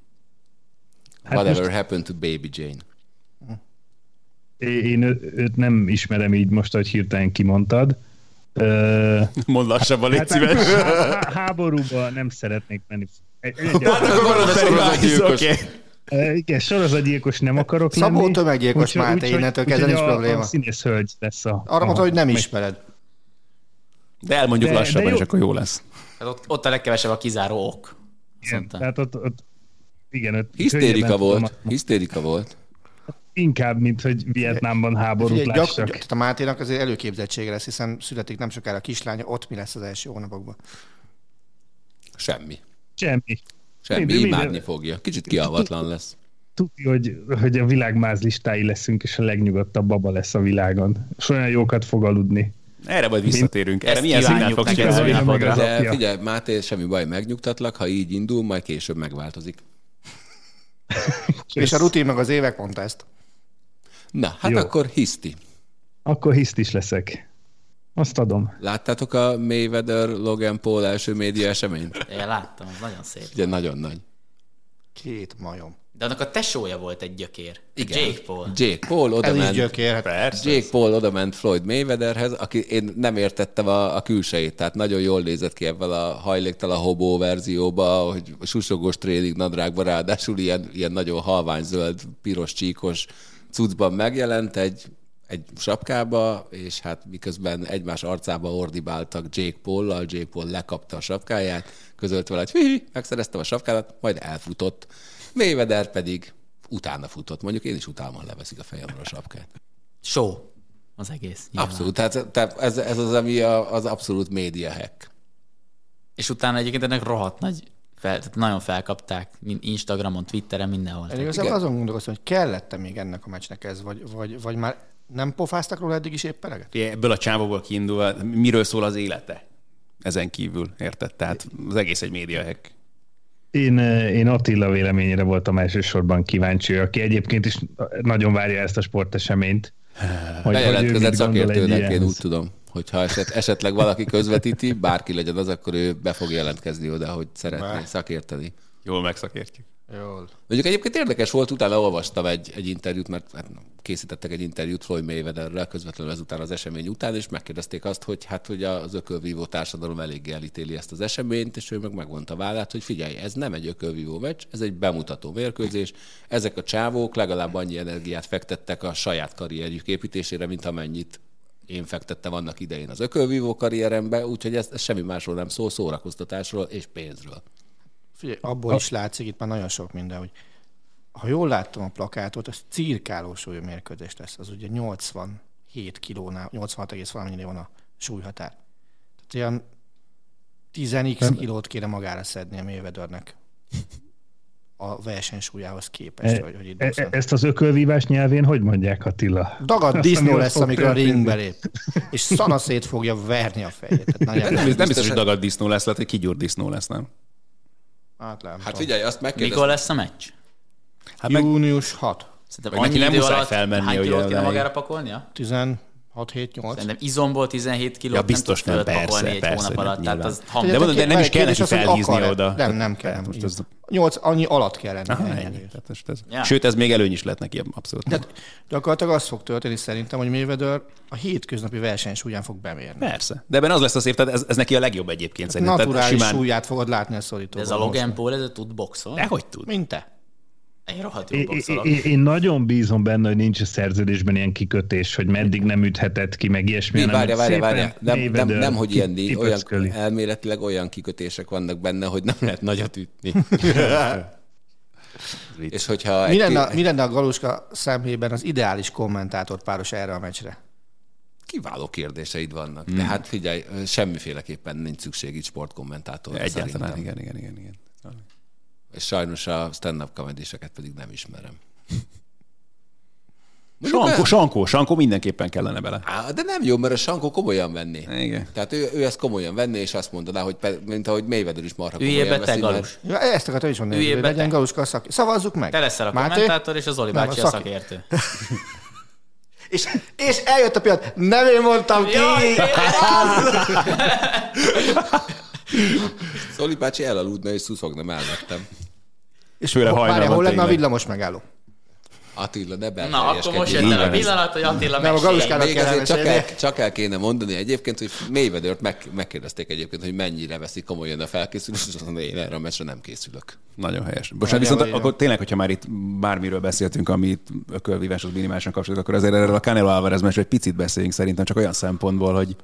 Hát Whatever most happened to Baby Jane. én ő- őt nem ismerem így most, hogy hirtelen kimondtad. Ö, Mondd lassabban, légy hát, szíves. há- háborúba nem szeretnék menni. Egy, egy, sorozatgyilkos. Oké. Ö, igen, sorozatgyilkos nem akarok Szabó lenni. tömeggyilkos, Úgyhogy- Máté, innentől kezdve nincs a- probléma. A színész hölgy lesz a... Arra a, mondta, hogy nem meg- ismered. De elmondjuk De- de lassabban, jó. és akkor jó lesz. Hát ott, ott a legkevesebb a kizáró ok. Igen, tehát ott, ott igen, ott Hisztérika volt. tudom, Hisztérika volt. Inkább, mint hogy Vietnámban háborút Figyelj, gyak, lássak. gyak, tehát a Máténak azért előképzettsége lesz, hiszen születik nem sokára a kislánya, ott mi lesz az első hónapokban. Semmi. Semmi. Semmi, Minden- minden- imádni fogja. Kicsit kialvatlan lesz. Tudja, hogy, hogy a világ mázlistái leszünk, és a legnyugodtabb baba lesz a világon. És olyan jókat fog aludni. Erre majd visszatérünk. Erre Ezt milyen szignál kívánjuk fogsz apja. figyelj, Máté, semmi baj, megnyugtatlak, ha így indul, majd később megváltozik. És a rutin meg az évek mondta ezt. Na, hát Jó. akkor hiszti. Akkor hiszt is leszek. Azt adom. Láttátok a Mayweather Logan Paul első média eseményt? Én láttam, az nagyon szép. Ugye nagyon nagy. Két majom. De annak a tesója volt egy gyökér. Igen. Jake Paul. Jake Paul oda ment. gyökér. Hát Persze. Jake Paul oda ment Floyd Mayweatherhez, aki én nem értettem a, a külsejét, tehát nagyon jól nézett ki ebben a hajléktalan hobó verzióba, hogy susogos tréning nadrágban ráadásul ilyen, ilyen nagyon halványzöld, piros csíkos cuccban megjelent egy, egy sapkába, és hát miközben egymás arcába ordibáltak Jake Paul-lal, Jake Paul lekapta a sapkáját, közölt vele, hogy hihi, megszereztem a sapkádat, majd elfutott. Mayweather pedig utána futott. Mondjuk én is utálman leveszik a fejemről a sapkát. Show az egész. nyilván. Abszolút, tehát, tehát ez, ez az, ami a, az abszolút média hack. És utána egyébként ennek rohadt nagy, fel, tehát nagyon felkapták Instagramon, Twitteren, mindenhol. Én igazából azon gondolkoztam, hogy kellett-e még ennek a meccsnek ez, vagy, vagy, vagy már nem pofáztak róla eddig is épp eleget? Ebből a csávóból kiindulva, miről szól az élete? Ezen kívül, érted? Tehát az egész egy média hack. Én, eh, én Attila véleményére voltam elsősorban kíváncsi, aki egyébként is nagyon várja ezt a sporteseményt. Hogy, Bejelentkezett szakértőnek, én úgy tudom, hogyha eset, esetleg valaki közvetíti, bárki legyen az, akkor ő be fog jelentkezni oda, hogy szeretné Bár. szakérteni. Jól megszakértjük. Jól. Mondjuk egyébként érdekes volt, utána olvastam egy, egy interjút, mert hát készítettek egy interjút Floyd Mayweatherrel közvetlenül ezután az esemény után, és megkérdezték azt, hogy hát hogy az ökölvívó társadalom eléggé elítéli ezt az eseményt, és ő meg megmondta vállát, hogy figyelj, ez nem egy ökölvívó meccs, ez egy bemutató mérkőzés. Ezek a csávók legalább annyi energiát fektettek a saját karrierjük építésére, mint amennyit én fektettem annak idején az ökölvívó karrierembe, úgyhogy ez, ez semmi másról nem szól, szórakoztatásról és pénzről. Figyelj, abból is látszik itt már nagyon sok minden, hogy ha jól láttam a plakátot, az cirkáló súlyú mérkőzés lesz. Az ugye 87 kilónál, 86 egész valamennyire van a súlyhatár. Tehát ilyen 10x kilót kéne magára szedni a Mayweathernek a versenysúlyához képest, E, hogy, hogy itt e, ezt az ökölvívás nyelvén hogy mondják Attila? Dagad disznó lesz, amikor a ringbe lép. És szanaszét fogja verni a fejét. Tehát Nem, nem biztos, hogy dagad disznó lesz, lehet, hogy kigyúrt disznó lesz, nem? Hát, nem Hát figyelj, azt Mikor megkérdeztem. lesz a meccs? Hát Június 6. Szerintem Meg neki annyi nem idő muszáj alatt felmenni, hány ugye, kilót kéne odáig. magára pakolnia? 16 7 8 Szerintem izomból 17 kilót Ja, biztos nem nem, persze, egy persze, hónap nem, alatt. Tehát az De ham. mondom, de nem is kell neki az, felhízni oda. Nem, nem kell. Tehát most ez- 8 annyi alatt kell lenni. Aha, ennyi. ennyi. Tehát most ez. Ja. Sőt, ez még előny is lett neki, abszolút. Tehát gyakorlatilag az fog történni szerintem, hogy Mayweather a hétköznapi versenysúlyán fog bemérni. Persze. De ebben az lesz a szép, tehát ez, ez neki a legjobb egyébként szerintem. Tehát Naturális simán- súlyát fogod látni a szorító. De ez a Logan Paul, ez tud boxolni? De hogy tud? Mint te. Én rohadt É- jó é- boxolok. é- Én nagyon bízom benne, hogy nincs a szerződésben ilyen kikötés, hogy meddig nem üthetett ki, meg ilyesmi. Mi, várja, várja, várja. Nem, nem, Mayweather nem, hogy ilyen, ki- olyan, elméletileg olyan kikötések vannak benne, hogy nem lehet nagyot ütni. És hogyha Mi egy lenne, ki- mi lenne a Galuska szemében az ideális kommentátor páros erre a meccsre? kiváló kérdéseid vannak. Hmm. De hát figyelj, semmiféleképpen nincs szükség itt sportkommentátorra Egyáltalán, szerintem. igen, igen, igen, igen. És sajnos a stand-up comedyseket pedig nem ismerem. Sankó, Sankó, Sankó mindenképpen kellene bele. Á, de nem jó, mert a Sankó komolyan venné. Igen. Tehát ő, ő ezt komolyan venné, és azt mondaná, hogy pe, mint ahogy Mayweather is marha Üljél komolyan be te, veszi, mert-. Ja, ezt akartam is mondani, Üljél hogy be legyen. Galuska a szaki. Szavazzuk meg. Te leszel a Máté? kommentátor, és az Nem, bácsi a a szaki. szakértő. És, és eljött a pillanat, nem én mondtam ki! Zoli bácsi elaludna és szuszogna mellettem. És várjál, hajnalban hol lenne a villamos megálló? Attila, ne Na, akkor most jött el a pillanat, hogy Attila Nem, a. Galuskának Még kell azért csak el, csak el kéne mondani egyébként, hogy Mayweather-t meg, megkérdezték egyébként, hogy mennyire veszik komolyan a felkészülést, és azt mondta, én erre a meccsre nem készülök. Nagyon helyes. Várjál, viszont várjál. akkor tényleg, hogyha már itt bármiről beszéltünk, amit ökölvíváshoz minimálisan kapcsolódik, akkor azért erről a Canelo Alvarez meccsről egy picit beszéljünk szerintem, csak olyan szempontból, hogy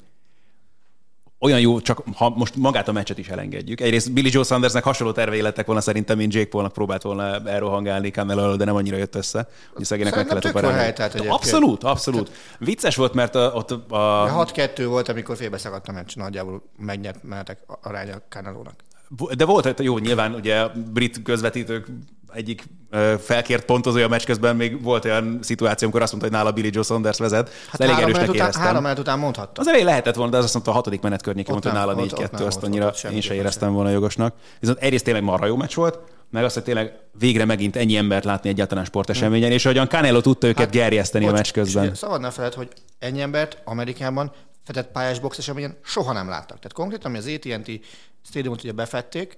olyan jó, csak ha most magát a meccset is elengedjük. Egyrészt Billy Joe Sandersnek hasonló tervei lettek volna szerintem, mint Jake Paulnak próbált volna elrohangálni elől, de nem annyira jött össze. Hogy szegénynek meg kellett operálni. Abszolút, abszolút. Vicces volt, mert a, ott a, 6-2 volt, amikor félbeszakadt a meccs, nagyjából megnyert menetek aránya Canelónak. De volt, hogy jó, nyilván ugye a brit közvetítők egyik felkért pontozója a meccs közben még volt olyan szituáció, amikor azt mondta, hogy nála Billy Joe Saunders vezet. Hát elég három erősnek után, három menet után mondhatta. Az elég lehetett volna, de az azt mondta, a hatodik menet környékén mondta, hogy nála ott- ott 4-2, nem, azt annyira ott én se éreztem volna jogosnak. Viszont egyrészt tényleg marha jó meccs volt, meg azt, hogy tényleg végre megint ennyi embert látni egyáltalán sporteseményen, és ahogyan Canelo tudta őket gerjeszteni a Bocs, meccs közben. Szabad ne feled, hogy ennyi embert Amerikában fedett pályás box eseményen soha nem láttak. Tehát konkrétan, ami az AT&T stadiumot ugye befették,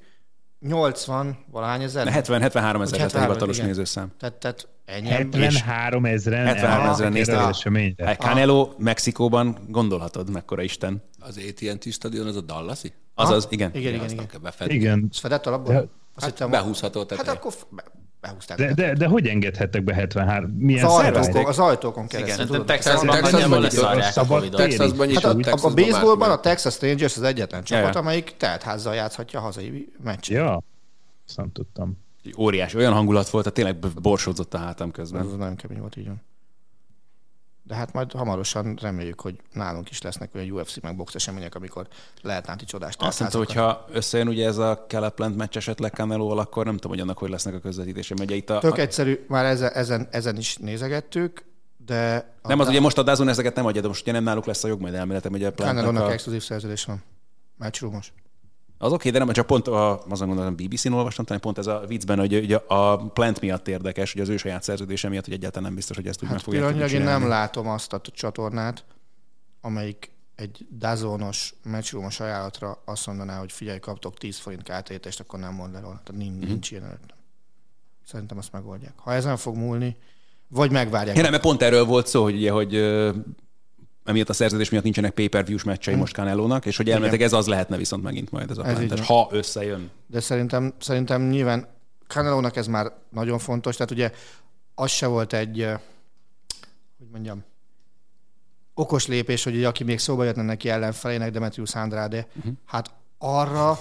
80 valahány ezer? 70, 73 ezer Vagy lett a 73, hivatalos igen. nézőszám. Tehát, tehát ennyi ember. 73 ezeren 73 ezeren néztek erre a- az eseményre. Hát Canelo Mexikóban gondolhatod, mekkora Isten. Az AT&T stadion, az a Dallasi? Azaz, igen. Igen, igen, igen. befedni. Igen, Ez fedett alapból? Azt hittem, behúzható Hát teteje. akkor behúzták. de, de, de hogy engedhettek be 73? Milyen az, ajtókon, az ajtókon keresztül. Tudod? Texasban nagyjából a Szabad Covid-ot. tér. Texasban Hát a, a, a baseballban a. Texas Rangers az egyetlen csapat, ja. amelyik teltházzal játszhatja a hazai meccset. Ja, azt nem tudtam. Óriás, olyan hangulat volt, tehát tényleg borsódzott a hátam közben. Ez nagyon kemény volt így van. De hát majd hamarosan reméljük, hogy nálunk is lesznek olyan UFC meg box események, amikor lehet náti csodás Azt mondta, hogy ha összejön ugye ez a Keleplant meccs esetleg Canelo-val, akkor nem tudom, hogy annak hogy lesznek a közvetítése. Ugye itt a, Tök egyszerű, már ezen, ezen, ezen is nézegettük, de... a nem az, ugye most a Dazon ezeket nem adja, de most ugye nem náluk lesz a jog, majd elméletem, hogy a Canelónak a... exkluzív szerződés van. Matchroomos. Az oké, de nem, csak pont a, azon gondolom, BBC-n olvastam, talán pont ez a viccben, hogy ugye a Plant miatt érdekes, hogy az ő saját szerződése miatt, hogy egyáltalán nem biztos, hogy ezt úgy meg Hát fogják tudni pillanatnyilag én nem látom azt a csatornát, amelyik egy dazónos, matchroomos ajánlatra azt mondaná, hogy figyelj, kaptok 10 forint kártérítést, akkor nem mond le róla. Tehát nincs, Mhm. nincs ilyen előttem. Szerintem azt megoldják. Ha ezen fog múlni, vagy megvárják. Ja, nem, mert pont erről volt szó, hogy, ugye, hogy emiatt a szerződés miatt nincsenek pay-per-views meccsei most Canelónak, és hogy elméletileg ez az lehetne viszont megint majd ez a van. ha összejön. De szerintem, szerintem nyilván Canelónak ez már nagyon fontos, tehát ugye az se volt egy, eh, hogy mondjam, okos lépés, hogy aki még szóba jöhetne neki ellenfelének, Demetrius Andrade, uh-huh. hát arra,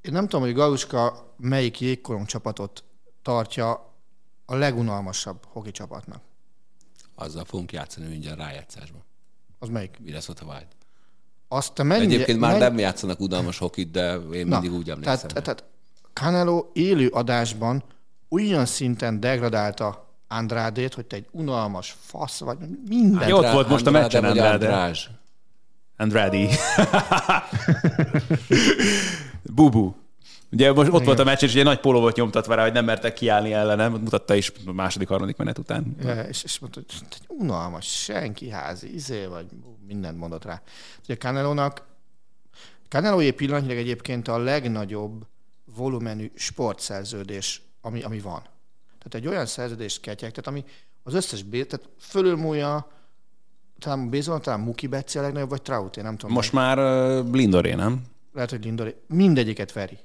én nem tudom, hogy Galuska melyik jégkorong csapatot tartja a legunalmasabb hoki csapatnak. Azzal fogunk játszani mindjárt rájátszásban. Az melyik? Minnesota Wild. Azt te mennyi, Egyébként már mennyi, nem játszanak unalmas hokit, de én mindig úgy emlékszem. Tehát, tehát Canelo élő adásban olyan szinten degradálta Andrade-t, hogy te egy unalmas fasz vagy, minden. Jó, ott volt most a meccsen Andrade. András. Andrade. Bubu. Ugye most ott volt a meccs, és ugye nagy póló volt nyomtatva rá, hogy nem mertek kiállni ellenem, mutatta is a második, harmadik menet után. Ja, és, és mondta, hogy egy unalmas, senki házi, izé, vagy mindent mondott rá. Ugye Canelónak, Canelóé pillanatnyilag egyébként a legnagyobb volumenű sportszerződés, ami, ami van. Tehát egy olyan szerződést ketyeg, tehát ami az összes, bé- tehát fölülmúlja, talán Bézon, talán Muki Betsi a legnagyobb, vagy Trauté, nem tudom. Most már uh, Blindoré, nem? lehet, hogy Lindori, mindegyiket veri.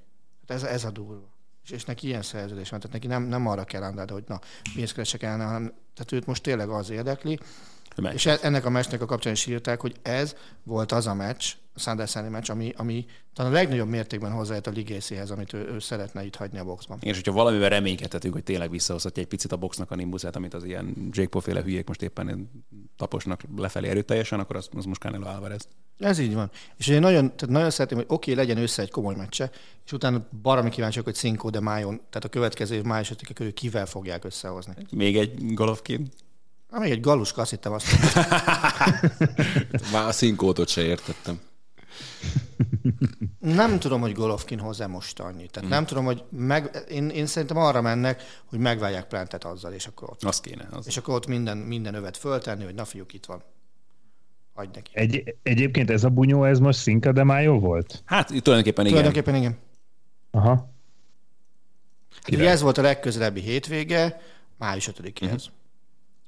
Hát ez, ez a durva. És, és neki ilyen szerződés van, tehát neki nem, nem arra kell Andrade, hogy na, pénzt keresek el, hanem tehát őt most tényleg az érdekli. És e- ennek a meccsnek a kapcsán is írták, hogy ez volt az a meccs, a Sanders elleni meccs, ami, ami talán a legnagyobb mértékben hozzájött a ligészihez, amit ő, ő szeretne itt hagyni a boxban. És hogyha valamivel reménykedhetünk, hogy tényleg visszahozhatja egy picit a boxnak a nimbuszát, amit az ilyen Jake Paul-féle hülyék most éppen taposnak lefelé erőteljesen, akkor az, az most Canelo Alvarez. Ez így van. És én nagyon, tehát nagyon szeretném, hogy oké, okay, legyen össze egy komoly meccse, és utána baromi kíváncsiak, hogy Cinco de Mayon, tehát a következő év május 5 körül kivel fogják összehozni. Még egy Golovkin. Hát még egy galuska, azt hittem azt. Már a színkódot se értettem. Nem tudom, hogy Golovkin hozzá most annyit. Tehát nem tudom, hogy meg, én, én szerintem arra mennek, hogy megválják Plantet azzal, és akkor ott. Az kéne. Az. És akkor ott minden, minden övet föltenni, hogy na fiúk, itt van. Adj neki. Egy, egyébként ez a bunyó, ez most Cinca de Mayo volt? Hát itt tulajdonképpen igen. Tulajdonképpen igen. Aha. Hát ugye ez volt a legközelebbi hétvége, május 5-éhez.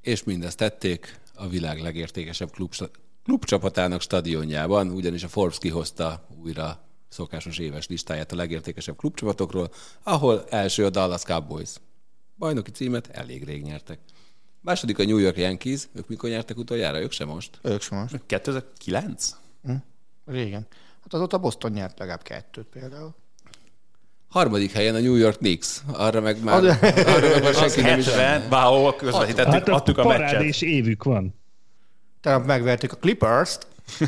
És mindezt tették a világ legértékesebb klub, klubcsapatának stadionjában, ugyanis a Forbes kihozta újra szokásos éves listáját a legértékesebb klubcsapatokról, ahol első a Dallas Cowboys. Bajnoki címet elég rég nyertek. Második a New York Yankees, ők mikor nyertek utoljára, ők sem most. Ők sem most. 2009? Régen. Hát azóta Boston nyert legalább kettőt például. Harmadik helyen a New York Knicks, arra meg már, Az- arra meg már Az senki nem is 70, wow, közvetítettük, Hát adtuk a meccset. és évük van. Tehát megverték a Clippers-t,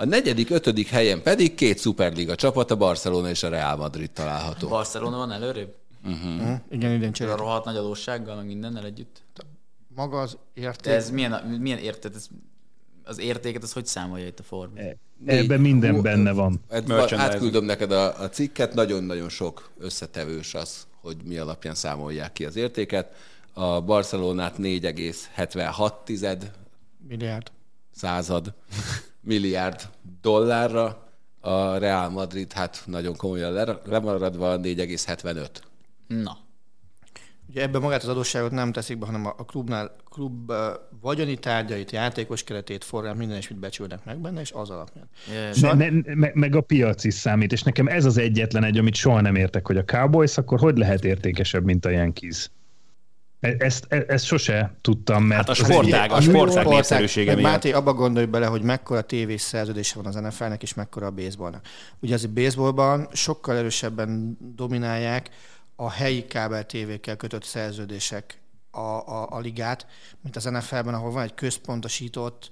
A negyedik, ötödik helyen pedig két szuperliga csapat, a Barcelona és a Real Madrid található. Barcelona van előrébb? hm, igen, idén A cserélt. rohadt nagy adóssággal, meg mindennel együtt. Maga az érték. De ez milyen, milyen érted? Ez, az értéket, az hogy számolja itt a Forbes? Ebben minden benne van. Hát, átküldöm neked a, a cikket, nagyon-nagyon sok összetevős az, hogy mi alapján számolják ki az értéket. A Barcelonát 4,76 Milliárd. század milliárd dollárra, a Real Madrid hát nagyon komolyan le- lemaradva 4,75. Na. Ugye ebben magát az adósságot nem teszik be, hanem a klubnál klub vagyoni tárgyait, játékos keretét, forrán, minden is mit becsülnek meg benne, és az alapján. Ne, ne, me- meg a piac is számít, és nekem ez az egyetlen egy, amit soha nem értek, hogy a Cowboys akkor hogy lehet értékesebb, mint a Yankees? E- Ezt, e- ezt sose tudtam, mert... Hát a sportág, a sportág népszerűsége miatt. Máté, abba gondolj bele, hogy mekkora tévés szerződése van az NFL-nek, és mekkora a baseballnak. Ugye az baseballban sokkal erősebben dominálják a helyi kábel tévékkel kötött szerződések a, a, a ligát, mint az NFL-ben, ahol van egy központosított,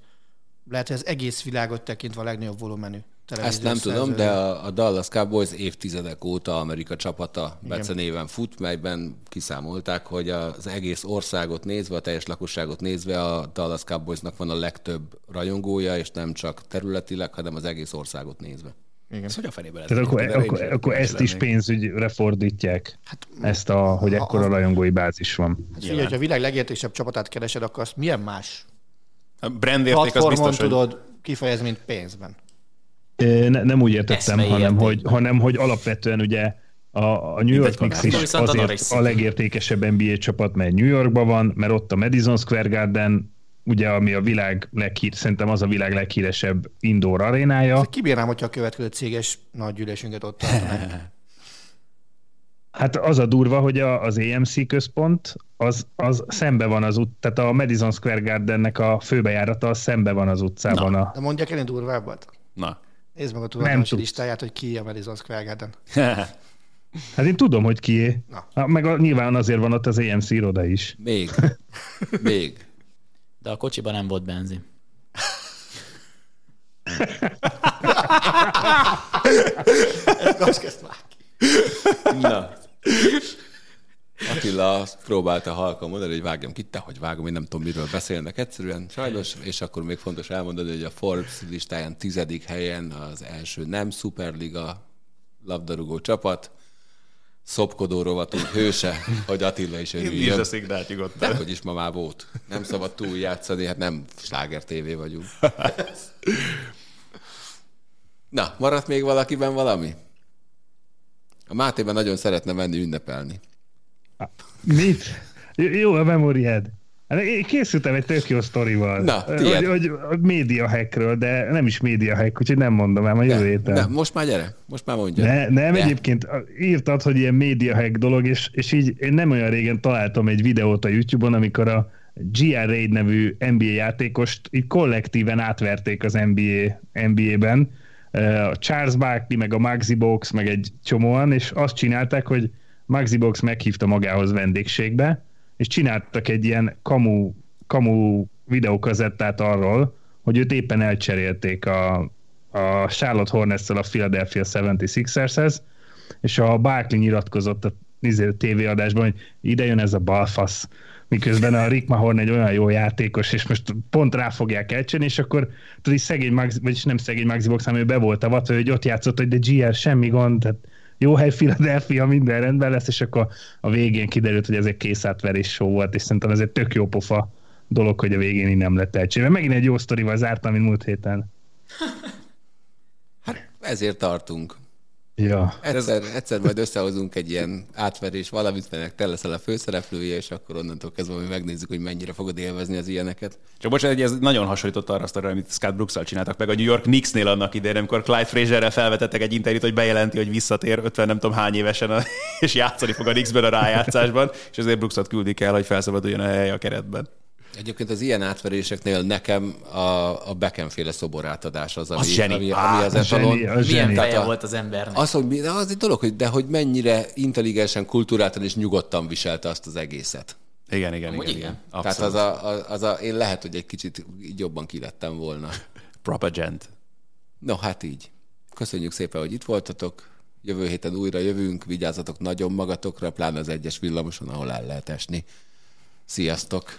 lehet, hogy az egész világot tekintve a legnagyobb volumenű Ezt nem tudom, de a, a Dallas Cowboys évtizedek óta Amerika csapata becenéven fut, melyben kiszámolták, hogy az egész országot nézve, a teljes lakosságot nézve a Dallas Cowboysnak van a legtöbb rajongója, és nem csak területileg, hanem az egész országot nézve. Ez hogy a fenébe lehet? Tehát akkor, De akkor, akkor ezt is pénzügyre fordítják, hát, ezt a, hogy ekkora rajongói bázis van. Hát figyelj, hogyha a világ legértékesebb csapatát keresed, akkor azt milyen más A brand érték az platformon biztos, hogy... tudod kifejezni, mint pénzben? Ne, nem úgy értettem, Eszmei hanem hogy, hanem hogy alapvetően ugye a, a New York Knicks is azért a legértékesebb NBA csapat, mert New Yorkban van, mert ott a Madison Square Garden, ugye ami a világ leghír, szerintem az a világ leghíresebb indoor arénája. Kibírnám, hogyha a következő céges nagygyűlésünket ott tartanák. Hát az a durva, hogy a, az AMC központ az, az szembe van az út, tehát a Madison Square Gardennek a főbejárata az szembe van az utcában. A, De mondjak ennél durvábbat? Na. Nézd meg a tulajdonosi listáját, hogy ki a Madison Square Garden. hát én tudom, hogy kié. Na. Ha, meg a, nyilván azért van ott az AMC iroda is. Még. Még. De a kocsiban nem volt benzin. Azt kezd már. Na. Attila azt próbálta halkan mondani, hogy vágjam ki, te hogy vágom, én nem tudom, miről beszélnek egyszerűen, sajnos, és akkor még fontos elmondani, hogy a Forbes listáján tizedik helyen az első nem szuperliga labdarúgó csapat, szopkodó rovatunk hőse, hogy Attila is Írd a örüljön. szignát nyugodtan. De hogy is ma már volt. Nem szabad túl játszani, hát nem sláger tévé vagyunk. Na, maradt még valakiben valami? A Mátében nagyon szeretne menni ünnepelni. Mit? Jó a memóriád. Hát én készültem egy tök jó sztorival. Na, tiéd. hogy, hogy média hackről, de nem is média hack, úgyhogy nem mondom el, a jövő héten. Ne, most már gyere, most már mondja. Ne, nem, Ne. egyébként írtad, hogy ilyen média hack dolog, és, és így én nem olyan régen találtam egy videót a YouTube-on, amikor a GR Raid nevű NBA játékost így kollektíven átverték az NBA, NBA-ben. A Charles Barkley, meg a Maxi Box, meg egy csomóan, és azt csinálták, hogy Maxi Box meghívta magához vendégségbe, és csináltak egy ilyen kamu, kamu videókazettát arról, hogy őt éppen elcserélték a, a Charlotte hornets a Philadelphia 76ershez, és a Barkley nyilatkozott a izé, tévéadásban, hogy ide jön ez a balfasz, miközben a Rick Mahorn egy olyan jó játékos, és most pont rá fogják elcsenni, és akkor tudod, szegény Max, vagyis nem szegény Maxi Box, hanem ő be volt avatva, hogy ott játszott, hogy de GR semmi gond, tehát jó hely Philadelphia, minden rendben lesz, és akkor a végén kiderült, hogy ez egy készátverés show volt, és szerintem ez egy tök jó pofa dolog, hogy a végén így nem lett elcséve. Megint egy jó sztorival zártam, mint múlt héten. Ezért tartunk. Ja. Egyszer, egyszer majd összehozunk egy ilyen átverés valamit, mert te leszel a főszereplője, és akkor onnantól kezdve majd megnézzük, hogy mennyire fogod élvezni az ilyeneket. Csak bocsánat, hogy ez nagyon hasonlított arra azt, amit Scott brooks csináltak meg a New York Knicksnél annak idején, amikor Clyde Frazierrel felvetettek egy interjút, hogy bejelenti, hogy visszatér 50 nem tudom hány évesen, a, és játszani fog a Knicksben a rájátszásban, és ezért Brooksot küldik el, hogy felszabaduljon a hely a keretben. Egyébként az ilyen átveréseknél nekem a, a Beckham-féle szoborátadás az, ami Az zseni. ami, ami az etalon. Milyen zseni. feje a- volt az embernek? Az, hogy az egy dolog, hogy, de hogy mennyire intelligensen, kultúráltan és nyugodtan viselte azt az egészet. Igen, igen, Amúgy igen. igen. igen. Tehát az a, az, az a, én lehet, hogy egy kicsit jobban kilettem volna. Proper gent. No, hát így. Köszönjük szépen, hogy itt voltatok. Jövő héten újra jövünk, vigyázzatok nagyon magatokra, pláne az egyes villamoson, ahol el lehet esni. Sziasztok!